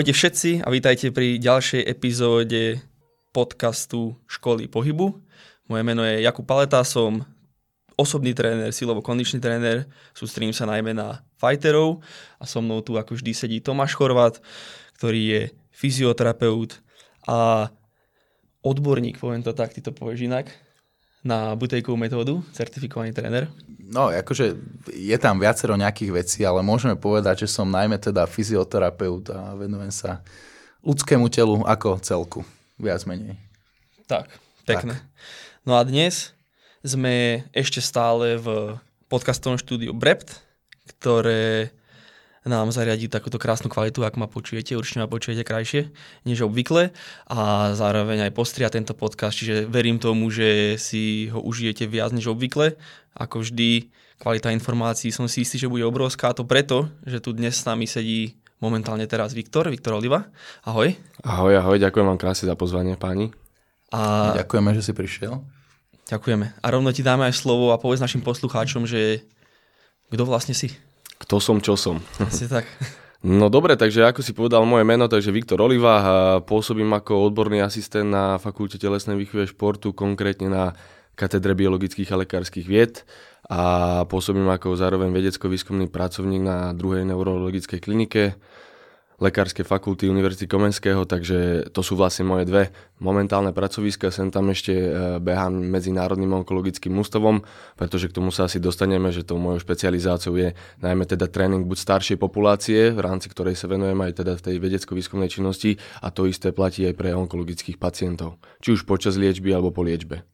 Ahojte všetci a vítajte pri ďalšej epizóde podcastu Školy pohybu. Moje meno je Jakub Paleta, som osobný tréner, silovo-kondičný tréner, sústredím sa najmä na fighterov a so mnou tu ako vždy sedí Tomáš Chorvat, ktorý je fyzioterapeut a odborník, poviem to tak, ty to povieš inak, na butejkovú metódu, certifikovaný tréner. No, akože je tam viacero nejakých vecí, ale môžeme povedať, že som najmä teda fyzioterapeut a venujem sa ľudskému telu ako celku, viac menej. Tak, pekné. Tak. No a dnes sme ešte stále v podcastovom štúdiu Brept, ktoré nám zariadí takúto krásnu kvalitu, ak ma počujete, určite ma počujete krajšie než obvykle a zároveň aj postria tento podcast, čiže verím tomu, že si ho užijete viac než obvykle. Ako vždy, kvalita informácií som si istý, že bude obrovská, a to preto, že tu dnes s nami sedí momentálne teraz Viktor, Viktor Oliva. Ahoj. Ahoj, ahoj, ďakujem vám krásne za pozvanie, páni. A... Ďakujeme, že si prišiel. Ďakujeme. A rovno ti dáme aj slovo a povedz našim poslucháčom, že kto vlastne si? Kto som, čo som. Asi tak. No dobre, takže ako si povedal moje meno, takže Viktor Oliva, pôsobím ako odborný asistent na Fakulte telesnej výchovy športu, konkrétne na katedre biologických a lekárskych vied a pôsobím ako zároveň vedecko-výskumný pracovník na druhej neurologickej klinike Lekárskej fakulty Univerzity Komenského, takže to sú vlastne moje dve momentálne pracoviska. Sem tam ešte e, behám Medzinárodným onkologickým ústavom, pretože k tomu sa asi dostaneme, že tou mojou špecializáciou je najmä teda tréning buď staršej populácie, v rámci ktorej sa venujem aj teda v tej vedecko-výskumnej činnosti a to isté platí aj pre onkologických pacientov, či už počas liečby alebo po liečbe.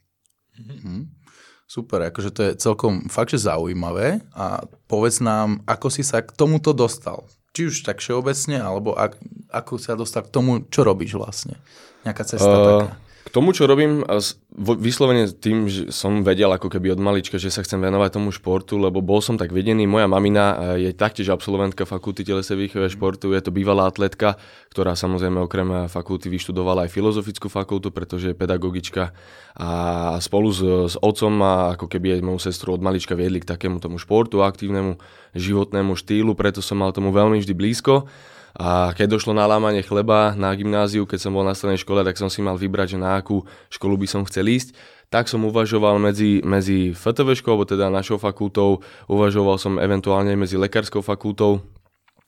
Mm-hmm. Super, akože to je celkom fakt, že zaujímavé a povedz nám, ako si sa k tomuto dostal či už tak všeobecne, alebo ak, ako sa dostať k tomu, čo robíš vlastne? Nejaká cesta uh, taká? K tomu, čo robím, vyslovene tým, že som vedel ako keby od malička, že sa chcem venovať tomu športu, lebo bol som tak vedený. Moja mamina je taktiež absolventka fakulty telesnej výchovy športu, je to bývalá atletka, ktorá samozrejme okrem fakulty vyštudovala aj filozofickú fakultu, pretože je pedagogička a spolu s, s otcom a ako keby aj moju sestru od malička viedli k takému tomu športu, aktívnemu životnému štýlu, preto som mal tomu veľmi vždy blízko. A keď došlo na lámanie chleba na gymnáziu, keď som bol na strednej škole, tak som si mal vybrať, že na akú školu by som chcel ísť. Tak som uvažoval medzi, medzi FTV školou, teda našou fakultou, uvažoval som eventuálne medzi lekárskou fakultou,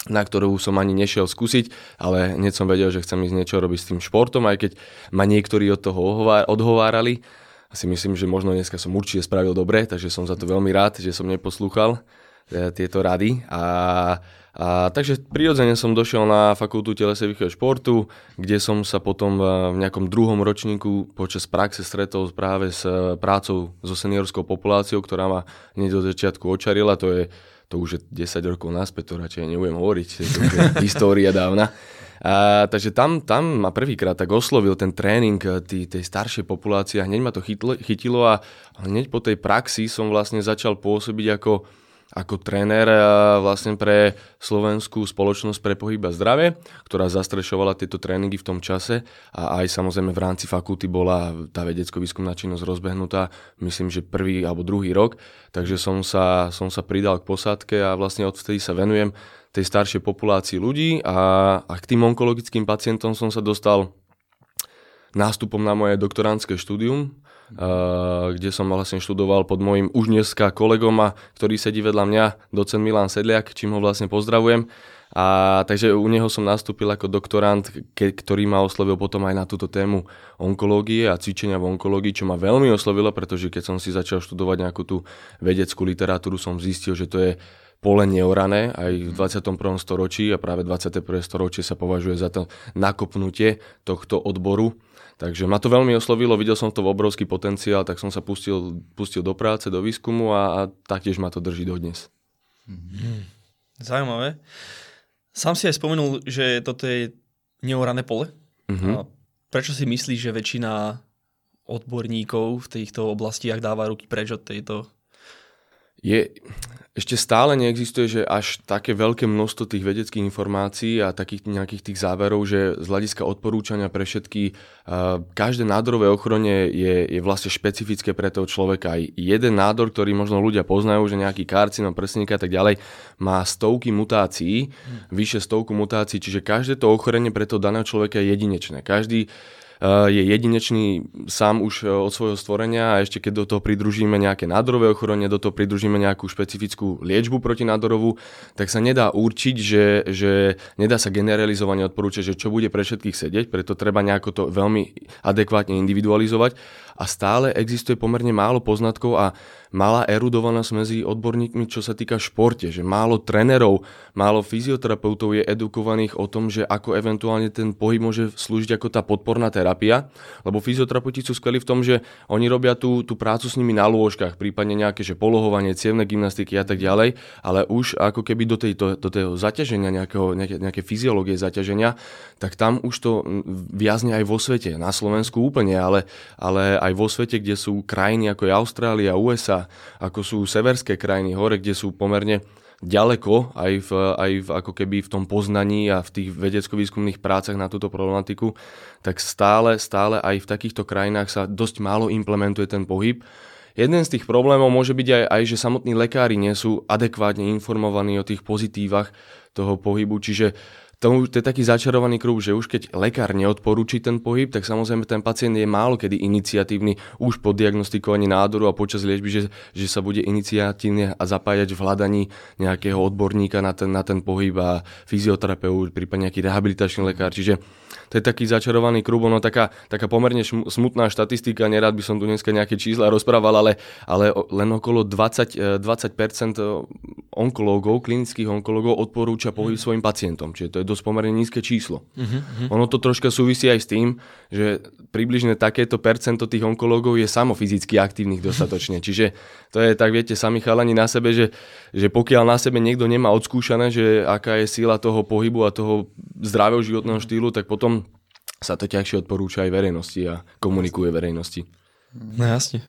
na ktorú som ani nešiel skúsiť, ale hneď som vedel, že chcem ísť niečo robiť s tým športom, aj keď ma niektorí od toho odhovárali. A si myslím, že možno dneska som určite spravil dobre, takže som za to veľmi rád, že som neposlúchal tieto rady. A a, takže prirodzene som došiel na fakultu telesnej výchovy športu, kde som sa potom v nejakom druhom ročníku počas praxe stretol práve s e, prácou so seniorskou populáciou, ktorá ma hneď do začiatku očarila. To je to už je 10 rokov naspäť, to radšej nebudem hovoriť, to je história dávna. A, takže tam, tam ma prvýkrát tak oslovil ten tréning e, tý, tej staršej populácie a hneď ma to chytlo, chytilo a hneď po tej praxi som vlastne začal pôsobiť ako ako tréner vlastne pre slovenskú spoločnosť pre pohyb a zdravie, ktorá zastrešovala tieto tréningy v tom čase. A aj samozrejme v rámci fakulty bola tá vedecko-výskumná činnosť rozbehnutá, myslím, že prvý alebo druhý rok, takže som sa, som sa pridal k posádke a vlastne odvtedy sa venujem tej staršej populácii ľudí a, a k tým onkologickým pacientom som sa dostal nástupom na moje doktorantské štúdium, kde som vlastne študoval pod môjim už dneska kolegom, ktorý sedí vedľa mňa, docent Milan Sedliak, čím ho vlastne pozdravujem. A takže u neho som nastúpil ako doktorant, ke, ktorý ma oslovil potom aj na túto tému onkológie a cvičenia v onkológii, čo ma veľmi oslovilo, pretože keď som si začal študovať nejakú tú vedeckú literatúru, som zistil, že to je pole neorané aj v 21. storočí a práve 21. storočie sa považuje za to nakopnutie tohto odboru Takže ma to veľmi oslovilo, videl som to v obrovský potenciál, tak som sa pustil, pustil do práce, do výskumu a, a taktiež ma to drží dodnes. Hmm. Zaujímavé. Sám si aj spomenul, že toto je neorané pole. Mm-hmm. A prečo si myslíš, že väčšina odborníkov v týchto oblastiach dáva ruky preč od tejto Je, ešte stále neexistuje, že až také veľké množstvo tých vedeckých informácií a takých nejakých tých záverov, že z hľadiska odporúčania pre všetky, uh, každé nádorové ochorenie je, je vlastne špecifické pre toho človeka. Aj jeden nádor, ktorý možno ľudia poznajú, že nejaký karcinom prsníka a tak ďalej, má stovky mutácií, hmm. vyše stovku mutácií, čiže každé to ochorenie pre toho daného človeka je jedinečné. Každý Eh, je jedinečný sám už eh, od svojho stvorenia a ešte keď do toho pridružíme nejaké nádorové ochorenie, do toho pridružíme nejakú špecifickú liečbu proti nádorovú, tak sa nedá určiť, že, že nedá sa generalizovane odporúčať, že čo bude pre všetkých sedieť, preto treba nejako to veľmi adekvátne individualizovať a stále existuje pomerne málo poznatkov a malá erudovanosť medzi odborníkmi, čo sa týka športe, že málo trénerov, málo fyzioterapeutov je edukovaných o tom, že ako eventuálne ten pohyb môže slúžiť ako tá podporná terapia, lebo fyzioterapeuti sú skvelí v tom, že oni robia tú, tú prácu s nimi na lôžkach, prípadne nejaké že polohovanie, cievne gymnastiky a tak ďalej, ale už ako keby do, tej, do, do toho zaťaženia, nejakého, nejaké, nejaké fyziológie zaťaženia, tak tam už to viazne aj vo svete, na Slovensku úplne, ale, ale aj vo svete, kde sú krajiny ako je Austrália, USA, ako sú severské krajiny hore, kde sú pomerne ďaleko aj, v, aj v, ako keby v tom poznaní a v tých vedecko-výskumných prácach na túto problematiku, tak stále, stále aj v takýchto krajinách sa dosť málo implementuje ten pohyb. Jeden z tých problémov môže byť aj, aj že samotní lekári nie sú adekvátne informovaní o tých pozitívach toho pohybu, čiže to, to je taký začarovaný kruh, že už keď lekár neodporúči ten pohyb, tak samozrejme ten pacient je málo kedy iniciatívny už po diagnostikovaní nádoru a počas liečby, že, že sa bude iniciatívne a zapájať v hľadaní nejakého odborníka na ten, na ten pohyb a fyzioterapeut, prípadne nejaký rehabilitačný lekár. Čiže to je taký začarovaný kruh, no taká, taká pomerne smutná štatistika, nerad by som tu dneska nejaké čísla rozprával, ale, ale len okolo 20, 20% e, onkológov, klinických onkológov odporúča pohyb mm. svojim pacientom, čiže to je dosť pomerne nízke číslo. Mm-hmm. Ono to troška súvisí aj s tým, že približne takéto percento tých onkológov je samo fyzicky aktívnych dostatočne, čiže to je tak, viete, sami chalani na sebe, že, že pokiaľ na sebe niekto nemá odskúšané, že aká je síla toho pohybu a toho zdravého životného štýlu, tak potom sa to ťažšie odporúča aj verejnosti a komunikuje verejnosti. No jasne.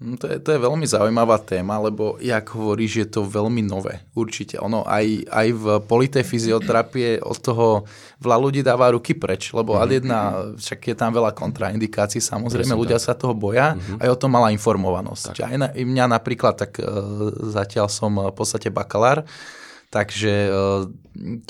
No, to je, to je veľmi zaujímavá téma, lebo jak hovoríš, je to veľmi nové. Určite. Ono aj, aj v politej fyzioterapie od toho veľa ľudí dáva ruky preč, lebo mm-hmm. ad jedna, však je tam veľa kontraindikácií, samozrejme, Presne ľudia tak. sa toho boja, mm-hmm. aj o tom malá informovanosť. Tak. Aj na, mňa napríklad, tak uh, zatiaľ som v podstate bakalár, Takže uh,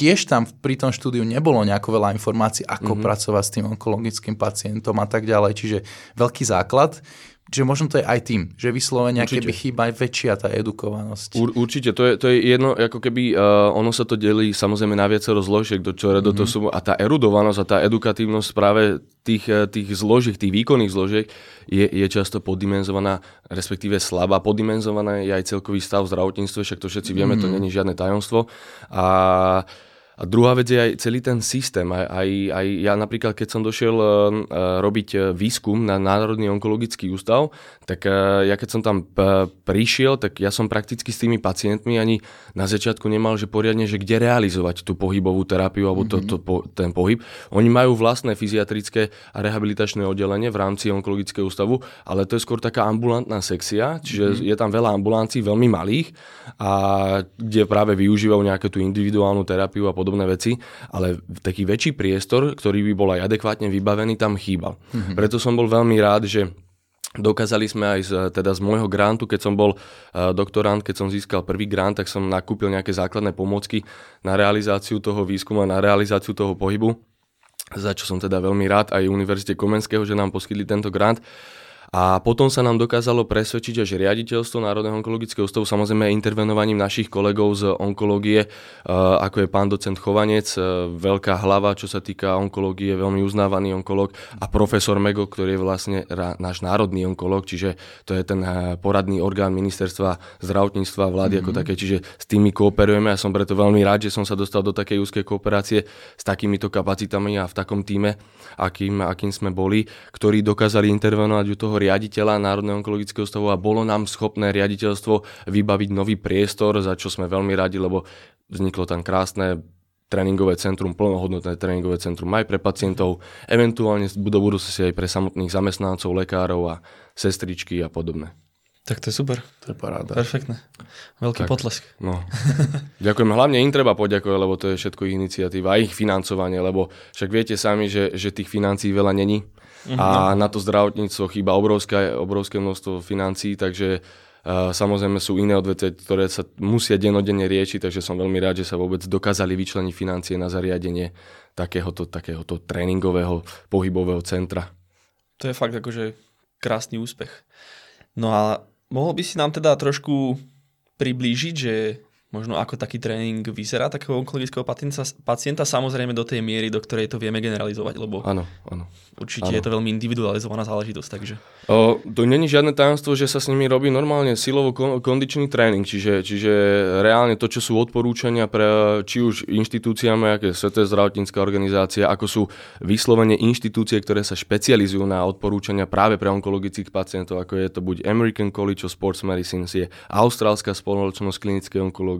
tiež tam pri tom štúdiu nebolo nejako veľa informácií, ako mm-hmm. pracovať s tým onkologickým pacientom a tak ďalej. Čiže veľký základ. Čiže možno to je aj tým, že vyslovene keby chýba aj väčšia tá edukovanosť. Ur, určite, to je, to je jedno, ako keby uh, ono sa to delí samozrejme na viacero zložiek, do, čo, mm-hmm. do toho mhm. sú, a tá erudovanosť a tá edukatívnosť práve tých, eh, tých zložiek, tých výkonných zložiek je, je často poddimenzovaná, respektíve slabá. Poddimenzovaná je aj celkový stav zdravotníctva, však to všetci vieme, mm-hmm. to mhm. není žiadne tajomstvo. A a druhá vec je aj celý ten systém. Aj, aj, aj ja napríklad, keď som došiel uh, robiť eh, výskum na Národný onkologický ústav, tak ja keď som tam prišiel, tak ja som prakticky s tými pacientmi ani na začiatku nemal, že poriadne, že kde realizovať tú pohybovú terapiu alebo to, to, po, ten pohyb. Oni majú vlastné fyziatrické a rehabilitačné oddelenie v rámci onkologického ústavu, ale to je skôr taká ambulantná sekcia, čiže mm-hmm. je tam veľa ambulancií, veľmi malých, a kde práve využívajú nejakú tú individuálnu terapiu a podobne podobné veci, ale taký väčší priestor, ktorý by bol aj adekvátne vybavený, tam chýbal. Mm-hmm. Preto som bol veľmi rád, že Dokázali sme aj z, teda z môjho grantu, keď som bol uh, doktorant, keď som získal prvý grant, tak som nakúpil nejaké základné pomocky na realizáciu toho výskumu a na realizáciu toho pohybu, za čo som teda veľmi rád aj Univerzite Komenského, že nám poskytli tento grant. A potom sa nám dokázalo presvedčiť až riaditeľstvo Národného onkologického ústavu, samozrejme intervenovaním našich kolegov z onkológie, e, ako je pán docent Chovanec, e, veľká hlava, čo sa týka onkológie, veľmi uznávaný onkológ a profesor Mego, ktorý je vlastne náš národný onkológ, čiže to je ten e, poradný orgán ministerstva zdravotníctva vlády mm-hmm. ako mhm. také, čiže s tými kooperujeme a som preto veľmi rád, že som sa dostal do takej úzkej kooperácie s takýmito kapacitami a v takom týme, akým, akým sme boli, ktorí dokázali intervenovať u toho riaditeľa Národného onkologického ústavu a bolo nám schopné riaditeľstvo vybaviť nový priestor, za čo sme veľmi radi, lebo vzniklo tam krásne tréningové centrum, plnohodnotné tréningové centrum aj pre pacientov, eventuálne do budúcnosti aj pre samotných zamestnancov, lekárov a sestričky a podobné. Tak to je super. To je paráda. Perfektné. Veľký Tak. potlesk. No. Ďakujem. Hlavne im treba poďakovať, lebo to je všetko ich iniciatíva a ich financovanie, lebo však viete sami, že, že tých financií veľa není a na to zdravotníctvo chýba obrovské, obrovské množstvo financií, takže uh, samozrejme sú iné odvete, ktoré sa musia denodenne riešiť, takže som veľmi rád, že sa vôbec dokázali vyčleniť financie na zariadenie takéhoto, takéhoto tréningového pohybového centra. To je fakt akože krásny úspech. No a mohol by si nám teda trošku priblížiť, že možno ako taký tréning vyzerá takého onkologického pacienta, pacienta, samozrejme do tej miery, do ktorej to vieme generalizovať, lebo Áno, áno. určite áno. je to veľmi individualizovaná záležitosť, takže... O, to není žiadne tajomstvo, že sa s nimi robí normálne silovo-kondičný tréning, čiže, čiže reálne to, čo sú odporúčania pre či už inštitúciami, aké Svetová zdravotnícká organizácia, ako sú vyslovene inštitúcie, ktoré sa špecializujú na odporúčania práve pre onkologických pacientov, ako je to buď American College of Sports Medicine, je Austrálska spoločnosť klinickej onkológie,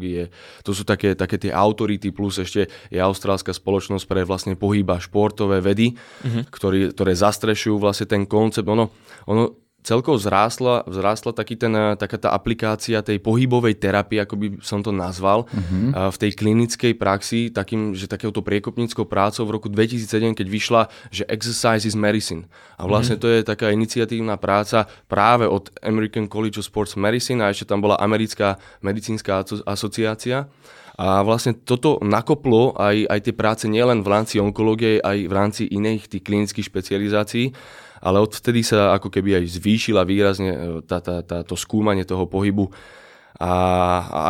to sú také, také tie autority, plus ešte je Austrálska spoločnosť pre vlastne pohyba športové vedy, mm-hmm. ktorý, ktoré zastrešujú vlastne ten koncept. Ono, ono celkovo vzrástla, vzrástla taký ten, eh, taká tá aplikácia tej pohybovej terapie, ako by som to nazval, mm-hmm. v tej klinickej praxi, takým, že takéhoto priekopníckou prácou v roku 2007, keď vyšla, že Exercise is Medicine. A vlastne mm-hmm. to je taká iniciatívna práca práve od American College of Sports Medicine a ešte tam bola Americká medicínska aso- asociácia. A vlastne toto nakoplo aj, aj tie práce nielen v rámci onkológie, aj v rámci iných tých klinických špecializácií, ale odvtedy sa ako keby aj zvýšila výrazne e, tá, tá, tá, to skúmanie toho pohybu. A,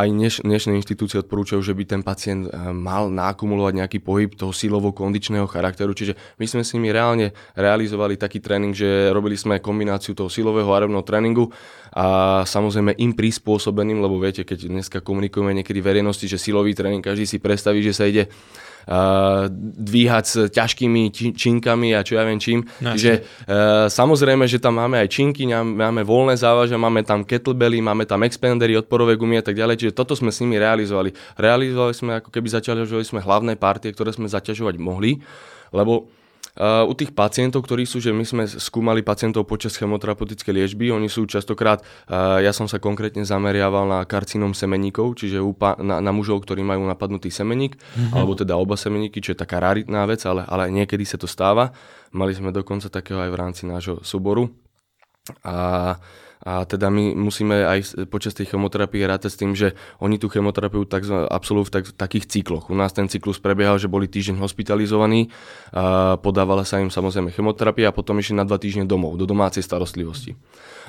aj dneš, dnešné inštitúcie odporúčajú, že by ten pacient e, mal nakumulovať nejaký pohyb toho silovo-kondičného charakteru, čiže my sme s nimi reálne realizovali taký tréning, že robili sme kombináciu toho silového a revného tréningu. A samozrejme im prispôsobeným, lebo viete, keď dneska komunikujeme niekedy verejnosti, že silový tréning, každý si predstaví, že sa ide dvíhať s ťažkými či- činkami a čo ja viem čím. No, že uh, samozrejme, že tam máme aj činky, máme voľné závažia, máme tam kettlebelly, máme tam expandery, odporové gumy a tak ďalej, čiže toto sme s nimi realizovali. Realizovali sme, ako keby zaťažovali sme hlavné partie, ktoré sme zaťažovať mohli, lebo Uh, u tých pacientov, ktorí sú, že my sme skúmali pacientov počas chemoterapeutickej liečby, oni sú častokrát, uh, ja som sa konkrétne zameriaval na karcinom semeníkov, čiže u pa, na, na mužov, ktorí majú napadnutý semeník, mm-hmm. alebo teda oba semeníky, čo je taká raritná vec, ale, ale niekedy sa to stáva. Mali sme dokonca takého aj v rámci nášho súboru. A a teda my musíme aj počas tej chemoterapie rátať s tým, že oni tú chemoterapiu tak, absolvujú v tak, takých cykloch. U nás ten cyklus prebiehal, že boli týždeň hospitalizovaní, a podávala sa im samozrejme chemoterapia a potom išli na dva týždne domov, do domácej starostlivosti.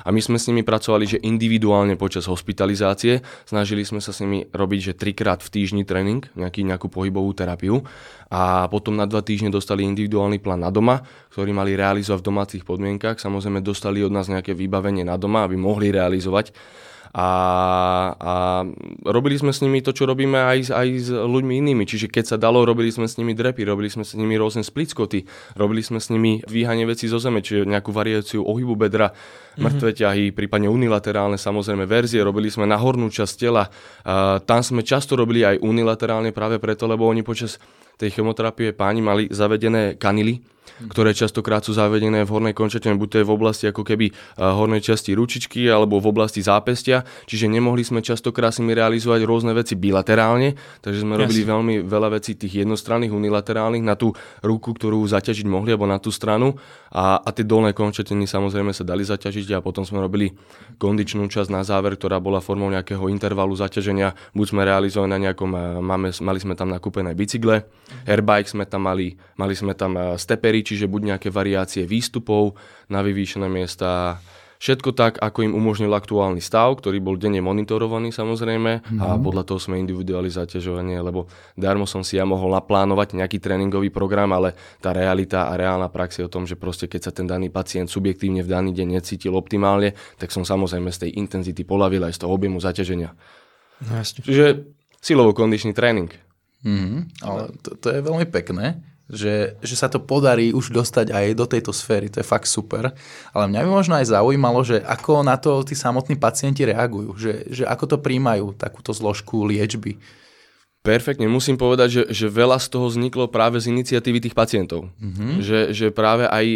A my sme s nimi pracovali, že individuálne počas hospitalizácie, snažili sme sa s nimi robiť, že trikrát v týždni tréning, nejaký, nejakú pohybovú terapiu a potom na dva týždne dostali individuálny plán na doma, ktorý mali realizovať v domácich podmienkach. Samozrejme dostali od nás nejaké vybavenie na doma, aby mohli realizovať. A, a robili sme s nimi to, čo robíme aj, aj s ľuďmi inými. Čiže keď sa dalo, robili sme s nimi drepy, robili sme s nimi rôzne splitskoty, robili sme s nimi dvíhanie veci zo zeme, čiže nejakú variáciu ohybu bedra, mŕtve ťahy, prípadne unilaterálne samozrejme verzie, robili sme na hornú časť tela. A tam sme často robili aj unilaterálne práve preto, lebo oni počas tej chemoterapie páni mali zavedené kanily, ktoré častokrát sú zavedené v hornej končatine, buď to je v oblasti ako keby hornej časti ručičky alebo v oblasti zápestia, čiže nemohli sme častokrát s nimi realizovať rôzne veci bilaterálne, takže sme robili veľmi veľa vecí tých jednostranných, unilaterálnych na tú ruku, ktorú zaťažiť mohli, alebo na tú stranu. A, a tie dolné končatiny samozrejme sa dali zaťažiť a potom sme robili kondičnú časť na záver, ktorá bola formou nejakého intervalu zaťaženia, buď sme realizovali na nejakom, máme, mali sme tam nakúpené bicykle, airbike sme tam mali, mali sme tam stepery, čiže buď nejaké variácie výstupov na vyvýšené miesta, všetko tak, ako im umožnil aktuálny stav, ktorý bol denne monitorovaný samozrejme mm-hmm. a podľa toho sme individuálne zaťažovanie, lebo darmo som si ja mohol naplánovať nejaký tréningový program, ale tá realita a reálna prax je o tom, že proste keď sa ten daný pacient subjektívne v daný deň necítil optimálne, tak som samozrejme z tej intenzity polavil aj z toho objemu zaťaženia. No, jasne. Čiže silovo-kondičný tréning. Mm-hmm, ale to, to je veľmi pekné že, že sa to podarí už dostať aj do tejto sféry. To je fakt super. Ale mňa by možno aj zaujímalo, že ako na to tí samotní pacienti reagujú. Že, že ako to príjmajú, takúto zložku liečby. Perfektne, musím povedať, že, že veľa z toho vzniklo práve z iniciatívy tých pacientov. Mm-hmm. Že, že práve aj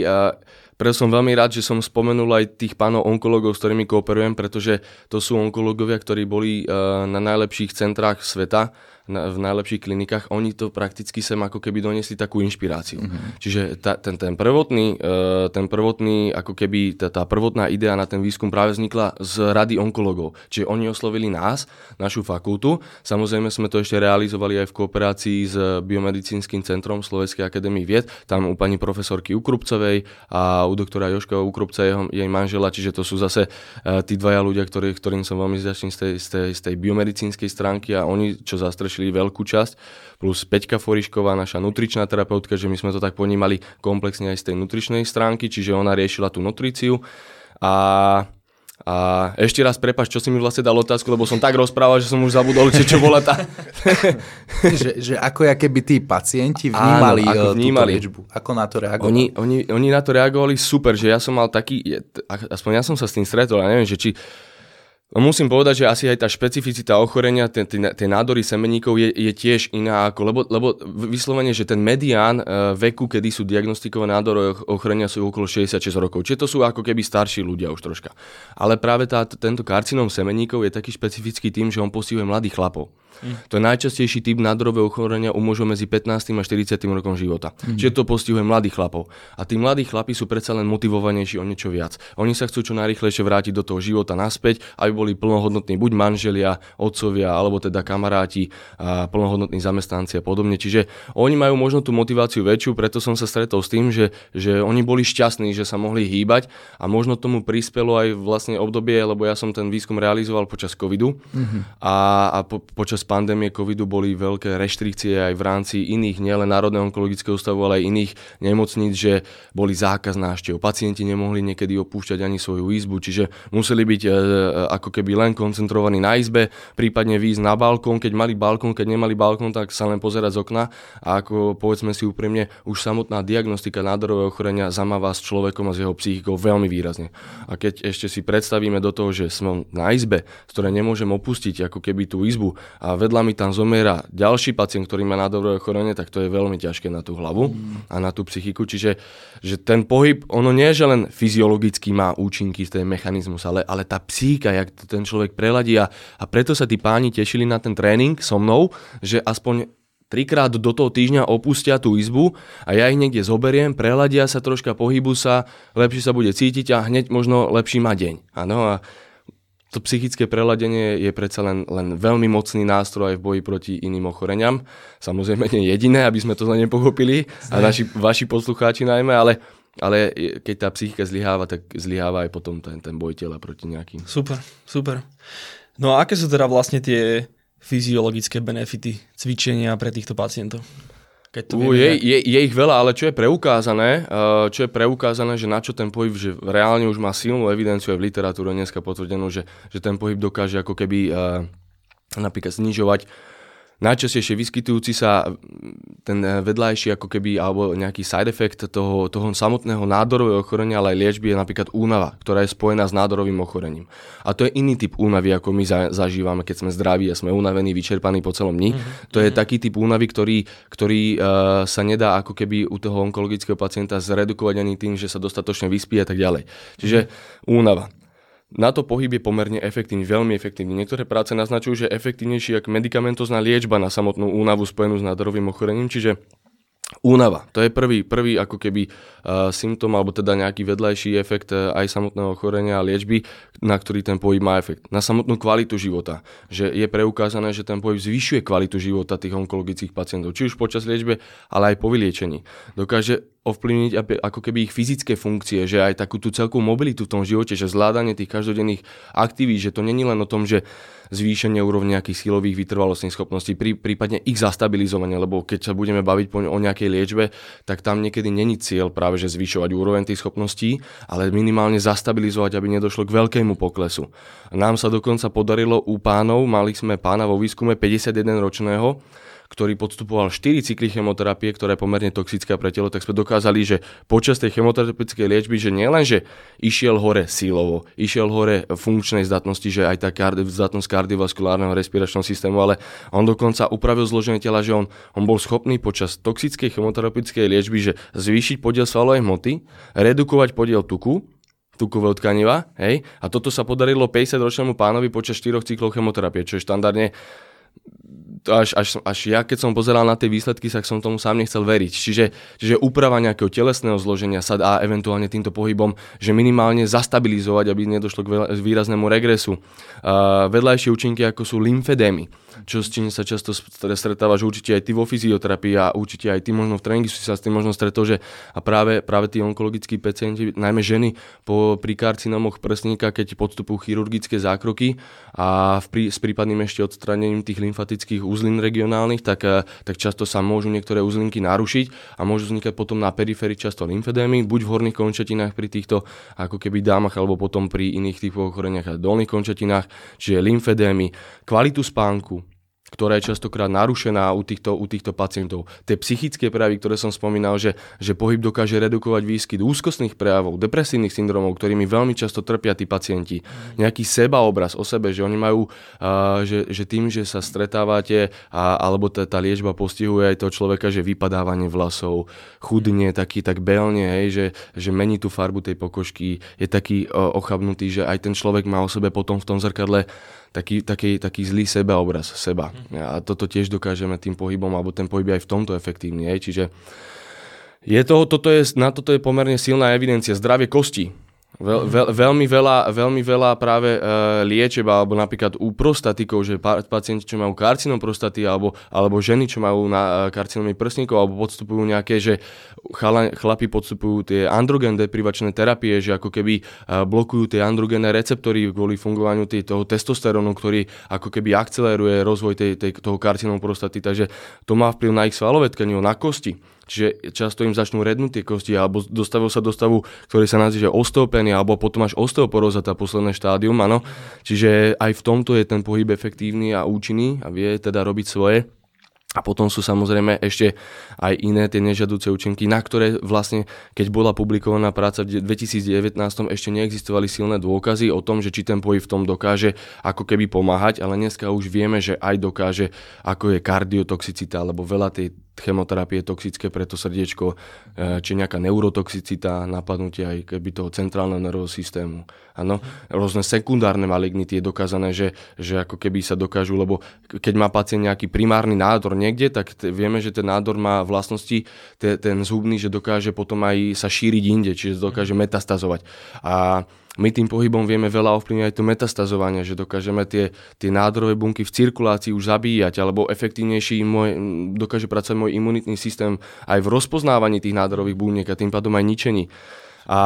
preto som veľmi rád, že som spomenul aj tých pánov onkologov, s ktorými kooperujem, pretože to sú onkologovia, ktorí boli uh, na najlepších centrách sveta na, v najlepších klinikách, oni to prakticky sem ako keby doniesli takú inšpiráciu. Mm-hmm. Čiže ta, ten, ten, prvotný, uh, ten prvotný, ako keby tá, tá prvotná idea na ten výskum práve vznikla z rady onkologov. Čiže oni oslovili nás, našu fakultu. Samozrejme sme to ešte realizovali aj v kooperácii s Biomedicínskym centrom Slovenskej akadémie vied, tam u pani profesorky Ukrupcovej a u doktora Joška Ukrupca, jeho, jej manžela, čiže to sú zase uh, tí dvaja ľudia, ktorí, ktorým som veľmi zďačný z tej, z, tej, z tej biomedicínskej stránky a oni, čo zastrešili riešili veľkú časť, plus Peťka Forišková, naša nutričná terapeutka, že my sme to tak ponímali komplexne aj z tej nutričnej stránky, čiže ona riešila tú nutriciu a a ešte raz prepač, čo si mi vlastne dal otázku, lebo som tak rozprával, že som už zabudol, či čo bola tá... že, že ako ja keby tí pacienti vnímali, Áno, ako eh, vnímali. liečbu, ako na to reagovali? Oni, oni, oni na to reagovali super, že ja som mal taký, aspoň ja som sa s tým stretol, ja neviem, že či musím povedať, že asi aj tá špecificita ochorenia, tie nádory semeníkov je, je tiež iná, ako, lebo, lebo vyslovene, že ten medián uh, veku, kedy sú diagnostikované nádory ochorenia sú okolo 66 rokov. Čiže to sú ako keby starší ľudia už troška. Ale práve tá, tento karcinom semeníkov je taký špecifický tým, že on postihuje mladých chlapov. Mm. To je najčastejší typ nádorového ochorenia u mužov medzi 15. a 40. rokom života. Mm. Čiže to postihuje mladých chlapov. A tí mladí chlapi sú predsa len motivovanejší o niečo viac. Oni sa chcú čo najrychlejšie vrátiť do toho života naspäť, aby boli plnohodnotní buď manželia, otcovia, alebo teda kamaráti, a plnohodnotní zamestnanci a podobne. Čiže oni majú možno tú motiváciu väčšiu, preto som sa stretol s tým, že, že oni boli šťastní, že sa mohli hýbať a možno tomu prispelo aj vlastne obdobie, lebo ja som ten výskum realizoval počas covidu mm-hmm. a, a po, počas pandémie covidu boli veľké reštrikcie aj v rámci iných, nielen Národného onkologického ústavu, ale aj iných nemocníc, že boli zákaz návštev. Pacienti nemohli niekedy opúšťať ani svoju izbu, čiže museli byť e, e, ako keby len koncentrovaní na izbe, prípadne výjsť na balkón, keď mali balkón, keď nemali balkón, tak sa len pozerať z okna a ako povedzme si úprimne, už samotná diagnostika nádorového ochorenia zamáva s človekom a s jeho psychikou veľmi výrazne. A keď ešte si predstavíme do toho, že som na izbe, z ktorej nemôžem opustiť ako keby tú izbu a vedľa mi tam zomiera ďalší pacient, ktorý má nádorové chorenie, tak to je veľmi ťažké na tú hlavu mm. a na tú psychiku. Čiže že ten pohyb, ono nie je, že len fyziologicky má účinky, z tej mechanizmus, ale, ale tá psychika, jak to ten človek preladí a, a preto sa tí páni tešili na ten tréning so mnou, že aspoň trikrát do toho týždňa opustia tú izbu a ja ich niekde zoberiem, preladia sa troška, pohybu sa, lepšie sa bude cítiť a hneď možno lepší má deň. Ano, a to psychické preladenie je predsa len, len veľmi mocný nástroj aj v boji proti iným ochoreniam. Samozrejme nie jediné, aby sme to zle nepochopili, a naši, vaši poslucháči najmä, ale, ale keď tá psychika zlyháva, tak zlyháva aj potom ten, ten boj tela proti nejakým. Super, super. No a aké sú teda vlastne tie fyziologické benefity cvičenia pre týchto pacientov? Keď to uh, je, je, je ich veľa, ale čo je preukázané, uh, čo je preukázané, že na čo ten pohyb, že reálne už má silnú evidenciu aj v literatúre dneska potvrdenú, že, že ten pohyb dokáže ako keby uh, napríklad znižovať najčastejšie vyskytujúci sa ten vedľajší ako keby, alebo nejaký side effect toho, toho samotného nádorového ochorenia, ale aj liečby je napríklad únava, ktorá je spojená s nádorovým ochorením. A to je iný typ únavy, ako my za, zažívame, keď sme zdraví a sme unavení, vyčerpaní po celom dni. Mm-hmm. To je mm-hmm. taký typ únavy, ktorý, ktorý uh, sa nedá ako keby u toho onkologického pacienta zredukovať ani tým, že sa dostatočne vyspí a tak ďalej. Čiže mm-hmm. únava. Na to pohyb je pomerne efektívny, veľmi efektívny. Niektoré práce naznačujú, že efektívnejší ako medicamentozná liečba na samotnú únavu spojenú s nádorovým ochorením, čiže Únava, to je prvý, prvý ako keby uh, symptom alebo teda nejaký vedľajší efekt uh, aj samotného ochorenia a liečby, na ktorý ten pohyb má efekt. Na samotnú kvalitu života, že je preukázané, že ten pohyb zvyšuje kvalitu života tých onkologických pacientov, či už počas liečby, ale aj po vyliečení. Dokáže ovplyvniť ako keby ich fyzické funkcie, že aj takú tú celkú mobilitu v tom živote, že zvládanie tých každodenných aktivít, že to není len o tom, že zvýšenie úrovne nejakých silových vytrvalostných schopností, prí, prípadne ich zastabilizovanie, lebo keď sa budeme baviť po, o nejakej liečbe, tak tam niekedy není cieľ práve že zvyšovať úroveň tých schopností, ale minimálne zastabilizovať, aby nedošlo k veľkému poklesu. Nám sa dokonca podarilo u pánov, mali sme pána vo výskume 51 ročného, ktorý podstupoval 4 cykly chemoterapie, ktorá je pomerne toxická pre telo, tak sme dokázali, že počas tej chemoterapeutickej liečby, že nielen, že išiel hore sílovo, išiel hore funkčnej zdatnosti, že aj tá kardi- zdatnosť kardiovaskulárneho respiračného systému, ale on dokonca upravil zloženie tela, že on, on bol schopný počas toxickej chemoterapeutickej liečby, že zvýšiť podiel svalovej hmoty, redukovať podiel tuku, tukové tkaniva, hej, a toto sa podarilo 50-ročnému pánovi počas 4 cyklov chemoterapie, čo je štandardne až, až, až ja keď som pozeral na tie výsledky, tak som tomu sám nechcel veriť. Čiže, čiže úprava nejakého telesného zloženia sa dá eventuálne týmto pohybom, že minimálne zastabilizovať, aby nedošlo k výraznému regresu. Uh, vedľajšie účinky ako sú lymfedémy čo s čím sa často stretávaš? Určite aj ty vo fyzioterapii a určite aj ty možno v tréningu si sa s tým možno stretol, že a práve, práve tí onkologickí pacienti, najmä ženy po, pri karcinomoch prsníka, keď podstupujú chirurgické zákroky a v s prípadným ešte odstranením tých lymfatických uzlín regionálnych, tak, eh, tak často sa môžu niektoré uzlinky narušiť a môžu vznikať potom na periférii často lymfedémy, buď v horných končatinách pri týchto ako keby dámach, alebo potom pri iných typoch ochoreniach a dolných končatinách, čiže lymfedémy, kvalitu spánku, ktorá je častokrát narušená u týchto, u týchto pacientov. Tie psychické prejavy, ktoré som spomínal, že, že pohyb dokáže redukovať výskyt úzkostných prejavov, depresívnych syndromov, ktorými veľmi často trpia tí pacienti. Nejaký sebaobraz o sebe, že oni majú, uh, že, že tým, že sa stretávate, a, alebo tá, tá liečba postihuje aj toho človeka, že vypadávanie vlasov, chudne, taký tak belne, hej, že, že mení tú farbu tej pokožky, je taký uh, ochabnutý, že aj ten človek má o sebe potom v tom zrkadle taký, taký, taký zlý sebaobraz seba. A toto tiež dokážeme tým pohybom, alebo ten pohyb aj v tomto efektívny. Čiže je toho, toto je, na toto je pomerne silná evidencia. Zdravie kosti Veľ, veľ, veľmi, veľa, veľmi veľa práve e, liečeb, alebo napríklad u prostatikov, že pa, pacienti, čo majú karcinom prostaty, alebo, alebo ženy, čo majú na e, karcinomy prsníkov, alebo podstupujú nejaké, že chala, chlapi podstupujú tie androgen deprivačné terapie, že ako keby e, blokujú tie androgenné receptory kvôli fungovaniu tý, toho testosterónu, ktorý ako keby akceleruje rozvoj tej, tej, toho karcinomu prostaty, takže to má vplyv na ich svalové tkanivo, na kosti. Čiže často im začnú rednúť tie kosti alebo dostavujú sa do stavu, ktorý sa nazýva osteopénia alebo potom až osteoporóza, tá posledné štádium, áno. Čiže aj v tomto je ten pohyb efektívny a účinný a vie teda robiť svoje. A potom sú samozrejme ešte aj iné tie nežadúce účinky, na ktoré vlastne, keď bola publikovaná práca v 2019, ešte neexistovali silné dôkazy o tom, že či ten pohyb v tom dokáže ako keby pomáhať, ale dneska už vieme, že aj dokáže, ako je kardiotoxicita, alebo veľa tej chemoterapie toxické pre to srdiečko, e, či nejaká neurotoxicita, napadnutie aj keby toho centrálneho nervového systému. Áno, rôzne sekundárne malignity je dokázané, že, že ako keby sa dokážu, lebo keď má pacient nejaký primárny nádor niekde, tak t- vieme, že ten nádor má vlastnosti, te, ten zhubný, že dokáže potom aj sa šíriť inde, čiže dokáže metastazovať. A my tým pohybom vieme veľa ovplyvniť aj to metastazovanie, že dokážeme tie, tie nádorové bunky v cirkulácii už zabíjať, alebo efektívnejší môj, dokáže pracovať môj imunitný systém aj v rozpoznávaní tých nádorových buniek a tým pádom aj ničení. A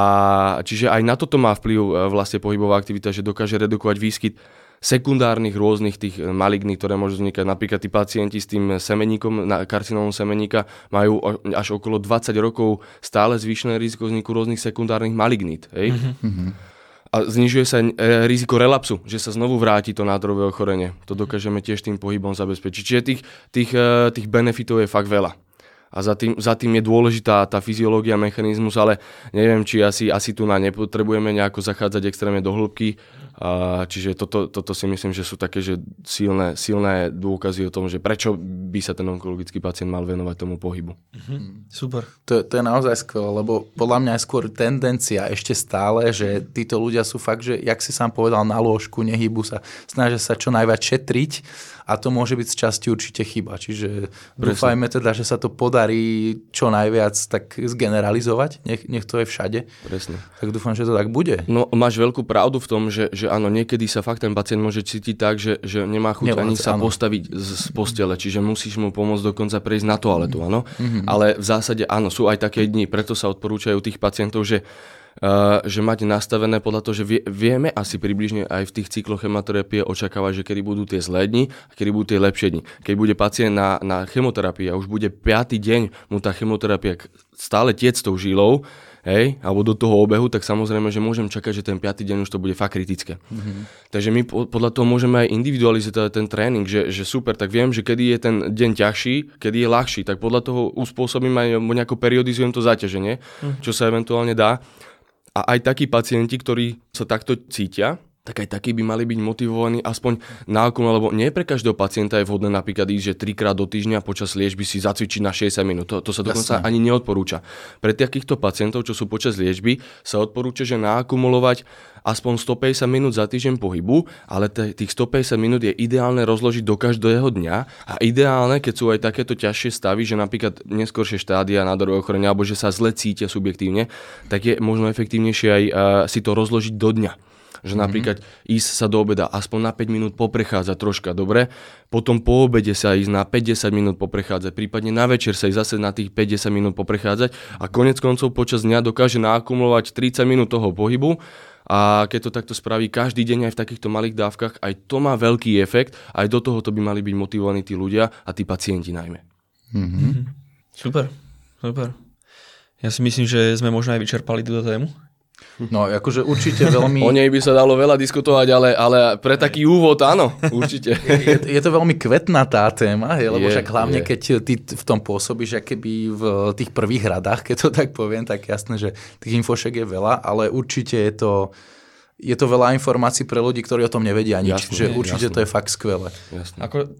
čiže aj na toto má vplyv e, vlastne pohybová aktivita, že dokáže redukovať výskyt sekundárnych rôznych tých maligných, ktoré môžu vznikať. Napríklad tí pacienti s tým semeníkom, karcinómom semeníka majú až okolo 20 rokov stále zvýšené riziko vzniku rôznych sekundárnych malignít. Hej? Mm-hmm a znižuje sa e, riziko relapsu, že sa znovu vráti to nádorové ochorenie. To dokážeme tiež tým pohybom zabezpečiť. Čiže tých, tých, e, tých benefitov je fakt veľa. A za tým, za tým je dôležitá tá fyziológia, mechanizmus, ale neviem, či asi, asi tu na nepotrebujeme nejako zachádzať extrémne do hĺbky. Čiže toto, toto si myslím, že sú také že silné, silné dôkazy o tom, že prečo by sa ten onkologický pacient mal venovať tomu pohybu. Mhm. Super. To, to je naozaj skvelé, lebo podľa mňa je skôr tendencia ešte stále, že títo ľudia sú fakt, že jak si sám povedal, na lôžku, nehybu sa, snažia sa čo najviac šetriť a to môže byť z časti určite chyba. Čiže Presne. dúfajme teda, že sa to podarí čo najviac tak zgeneralizovať, nech, nech to je všade. Presne. Tak dúfam, že to tak bude. No máš veľkú pravdu v tom, že, že áno, niekedy sa fakt ten pacient môže cítiť tak, že, že nemá chuť Nevlác, ani sa áno. postaviť z, z postele, čiže musíš mu pomôcť dokonca prejsť na toaletu, áno. Mm-hmm. Ale v zásade áno, sú aj také dni, preto sa odporúčajú tých pacientov, že že máte nastavené podľa toho, že vie, vieme asi približne aj v tých cykloch chemoterapie očakávať, že kedy budú tie zlé dni a kedy budú tie lepšie dni. Keď bude pacient na, na chemoterapii a už bude 5. deň mu tá chemoterapia stále tiec tou žilou, hej, alebo do toho obehu, tak samozrejme, že môžem čakať, že ten piatý deň už to bude fakt kritické. Mm-hmm. Takže my podľa toho môžeme aj individualizovať ten tréning, že, že super, tak viem, že kedy je ten deň ťažší, kedy je ľahší, tak podľa toho uspôsobím aj nejako periodizujem to zaťaženie, mm-hmm. čo sa eventuálne dá. A aj takí pacienti, ktorí sa takto cítia, tak aj takí by mali byť motivovaní aspoň nákon, lebo nie pre každého pacienta je vhodné napríklad ísť, že trikrát do týždňa počas liečby si zacvičiť na 60 minút. To, to sa dokonca Jasne. ani neodporúča. Pre takýchto pacientov, čo sú počas liečby, sa odporúča, že naakumulovať aspoň 150 minút za týždeň pohybu, ale tých 150 minút je ideálne rozložiť do každého dňa a ideálne, keď sú aj takéto ťažšie stavy, že napríklad neskôršie štádia nádorového ochorenia alebo že sa zle cítia subjektívne, tak je možno efektívnejšie aj uh, si to rozložiť do dňa že mhm. napríklad mm-hmm. ísť sa do obeda aspoň na 5 minút poprechádzať troška, dobre? Potom po obede sa ísť na 50 minút poprechádzať, prípadne na večer sa ísť zase na tých 50 minút poprechádzať a konec koncov počas dňa dokáže naakumulovať 30 minút toho pohybu a keď to takto spraví každý deň aj v takýchto malých dávkach, aj to má veľký efekt, aj do toho to by mali byť motivovaní tí ľudia a tí pacienti najmä. Mm-hmm. Super, super. Ja si myslím, že sme možno aj vyčerpali túto tému. No, akože určite veľmi... o nej by sa dalo veľa diskutovať, ale, ale pre taký úvod áno, určite. je, je to veľmi kvetná tá téma, hej, lebo je, však hlavne je. keď ty v tom pôsobíš, keby v tých prvých radách, keď to tak poviem, tak jasné, že tých infošek je veľa, ale určite je to je to veľa informácií pre ľudí, ktorí o tom nevedia nič. Jasne, že určite jasne. to je fakt skvelé. Jasne. Ako,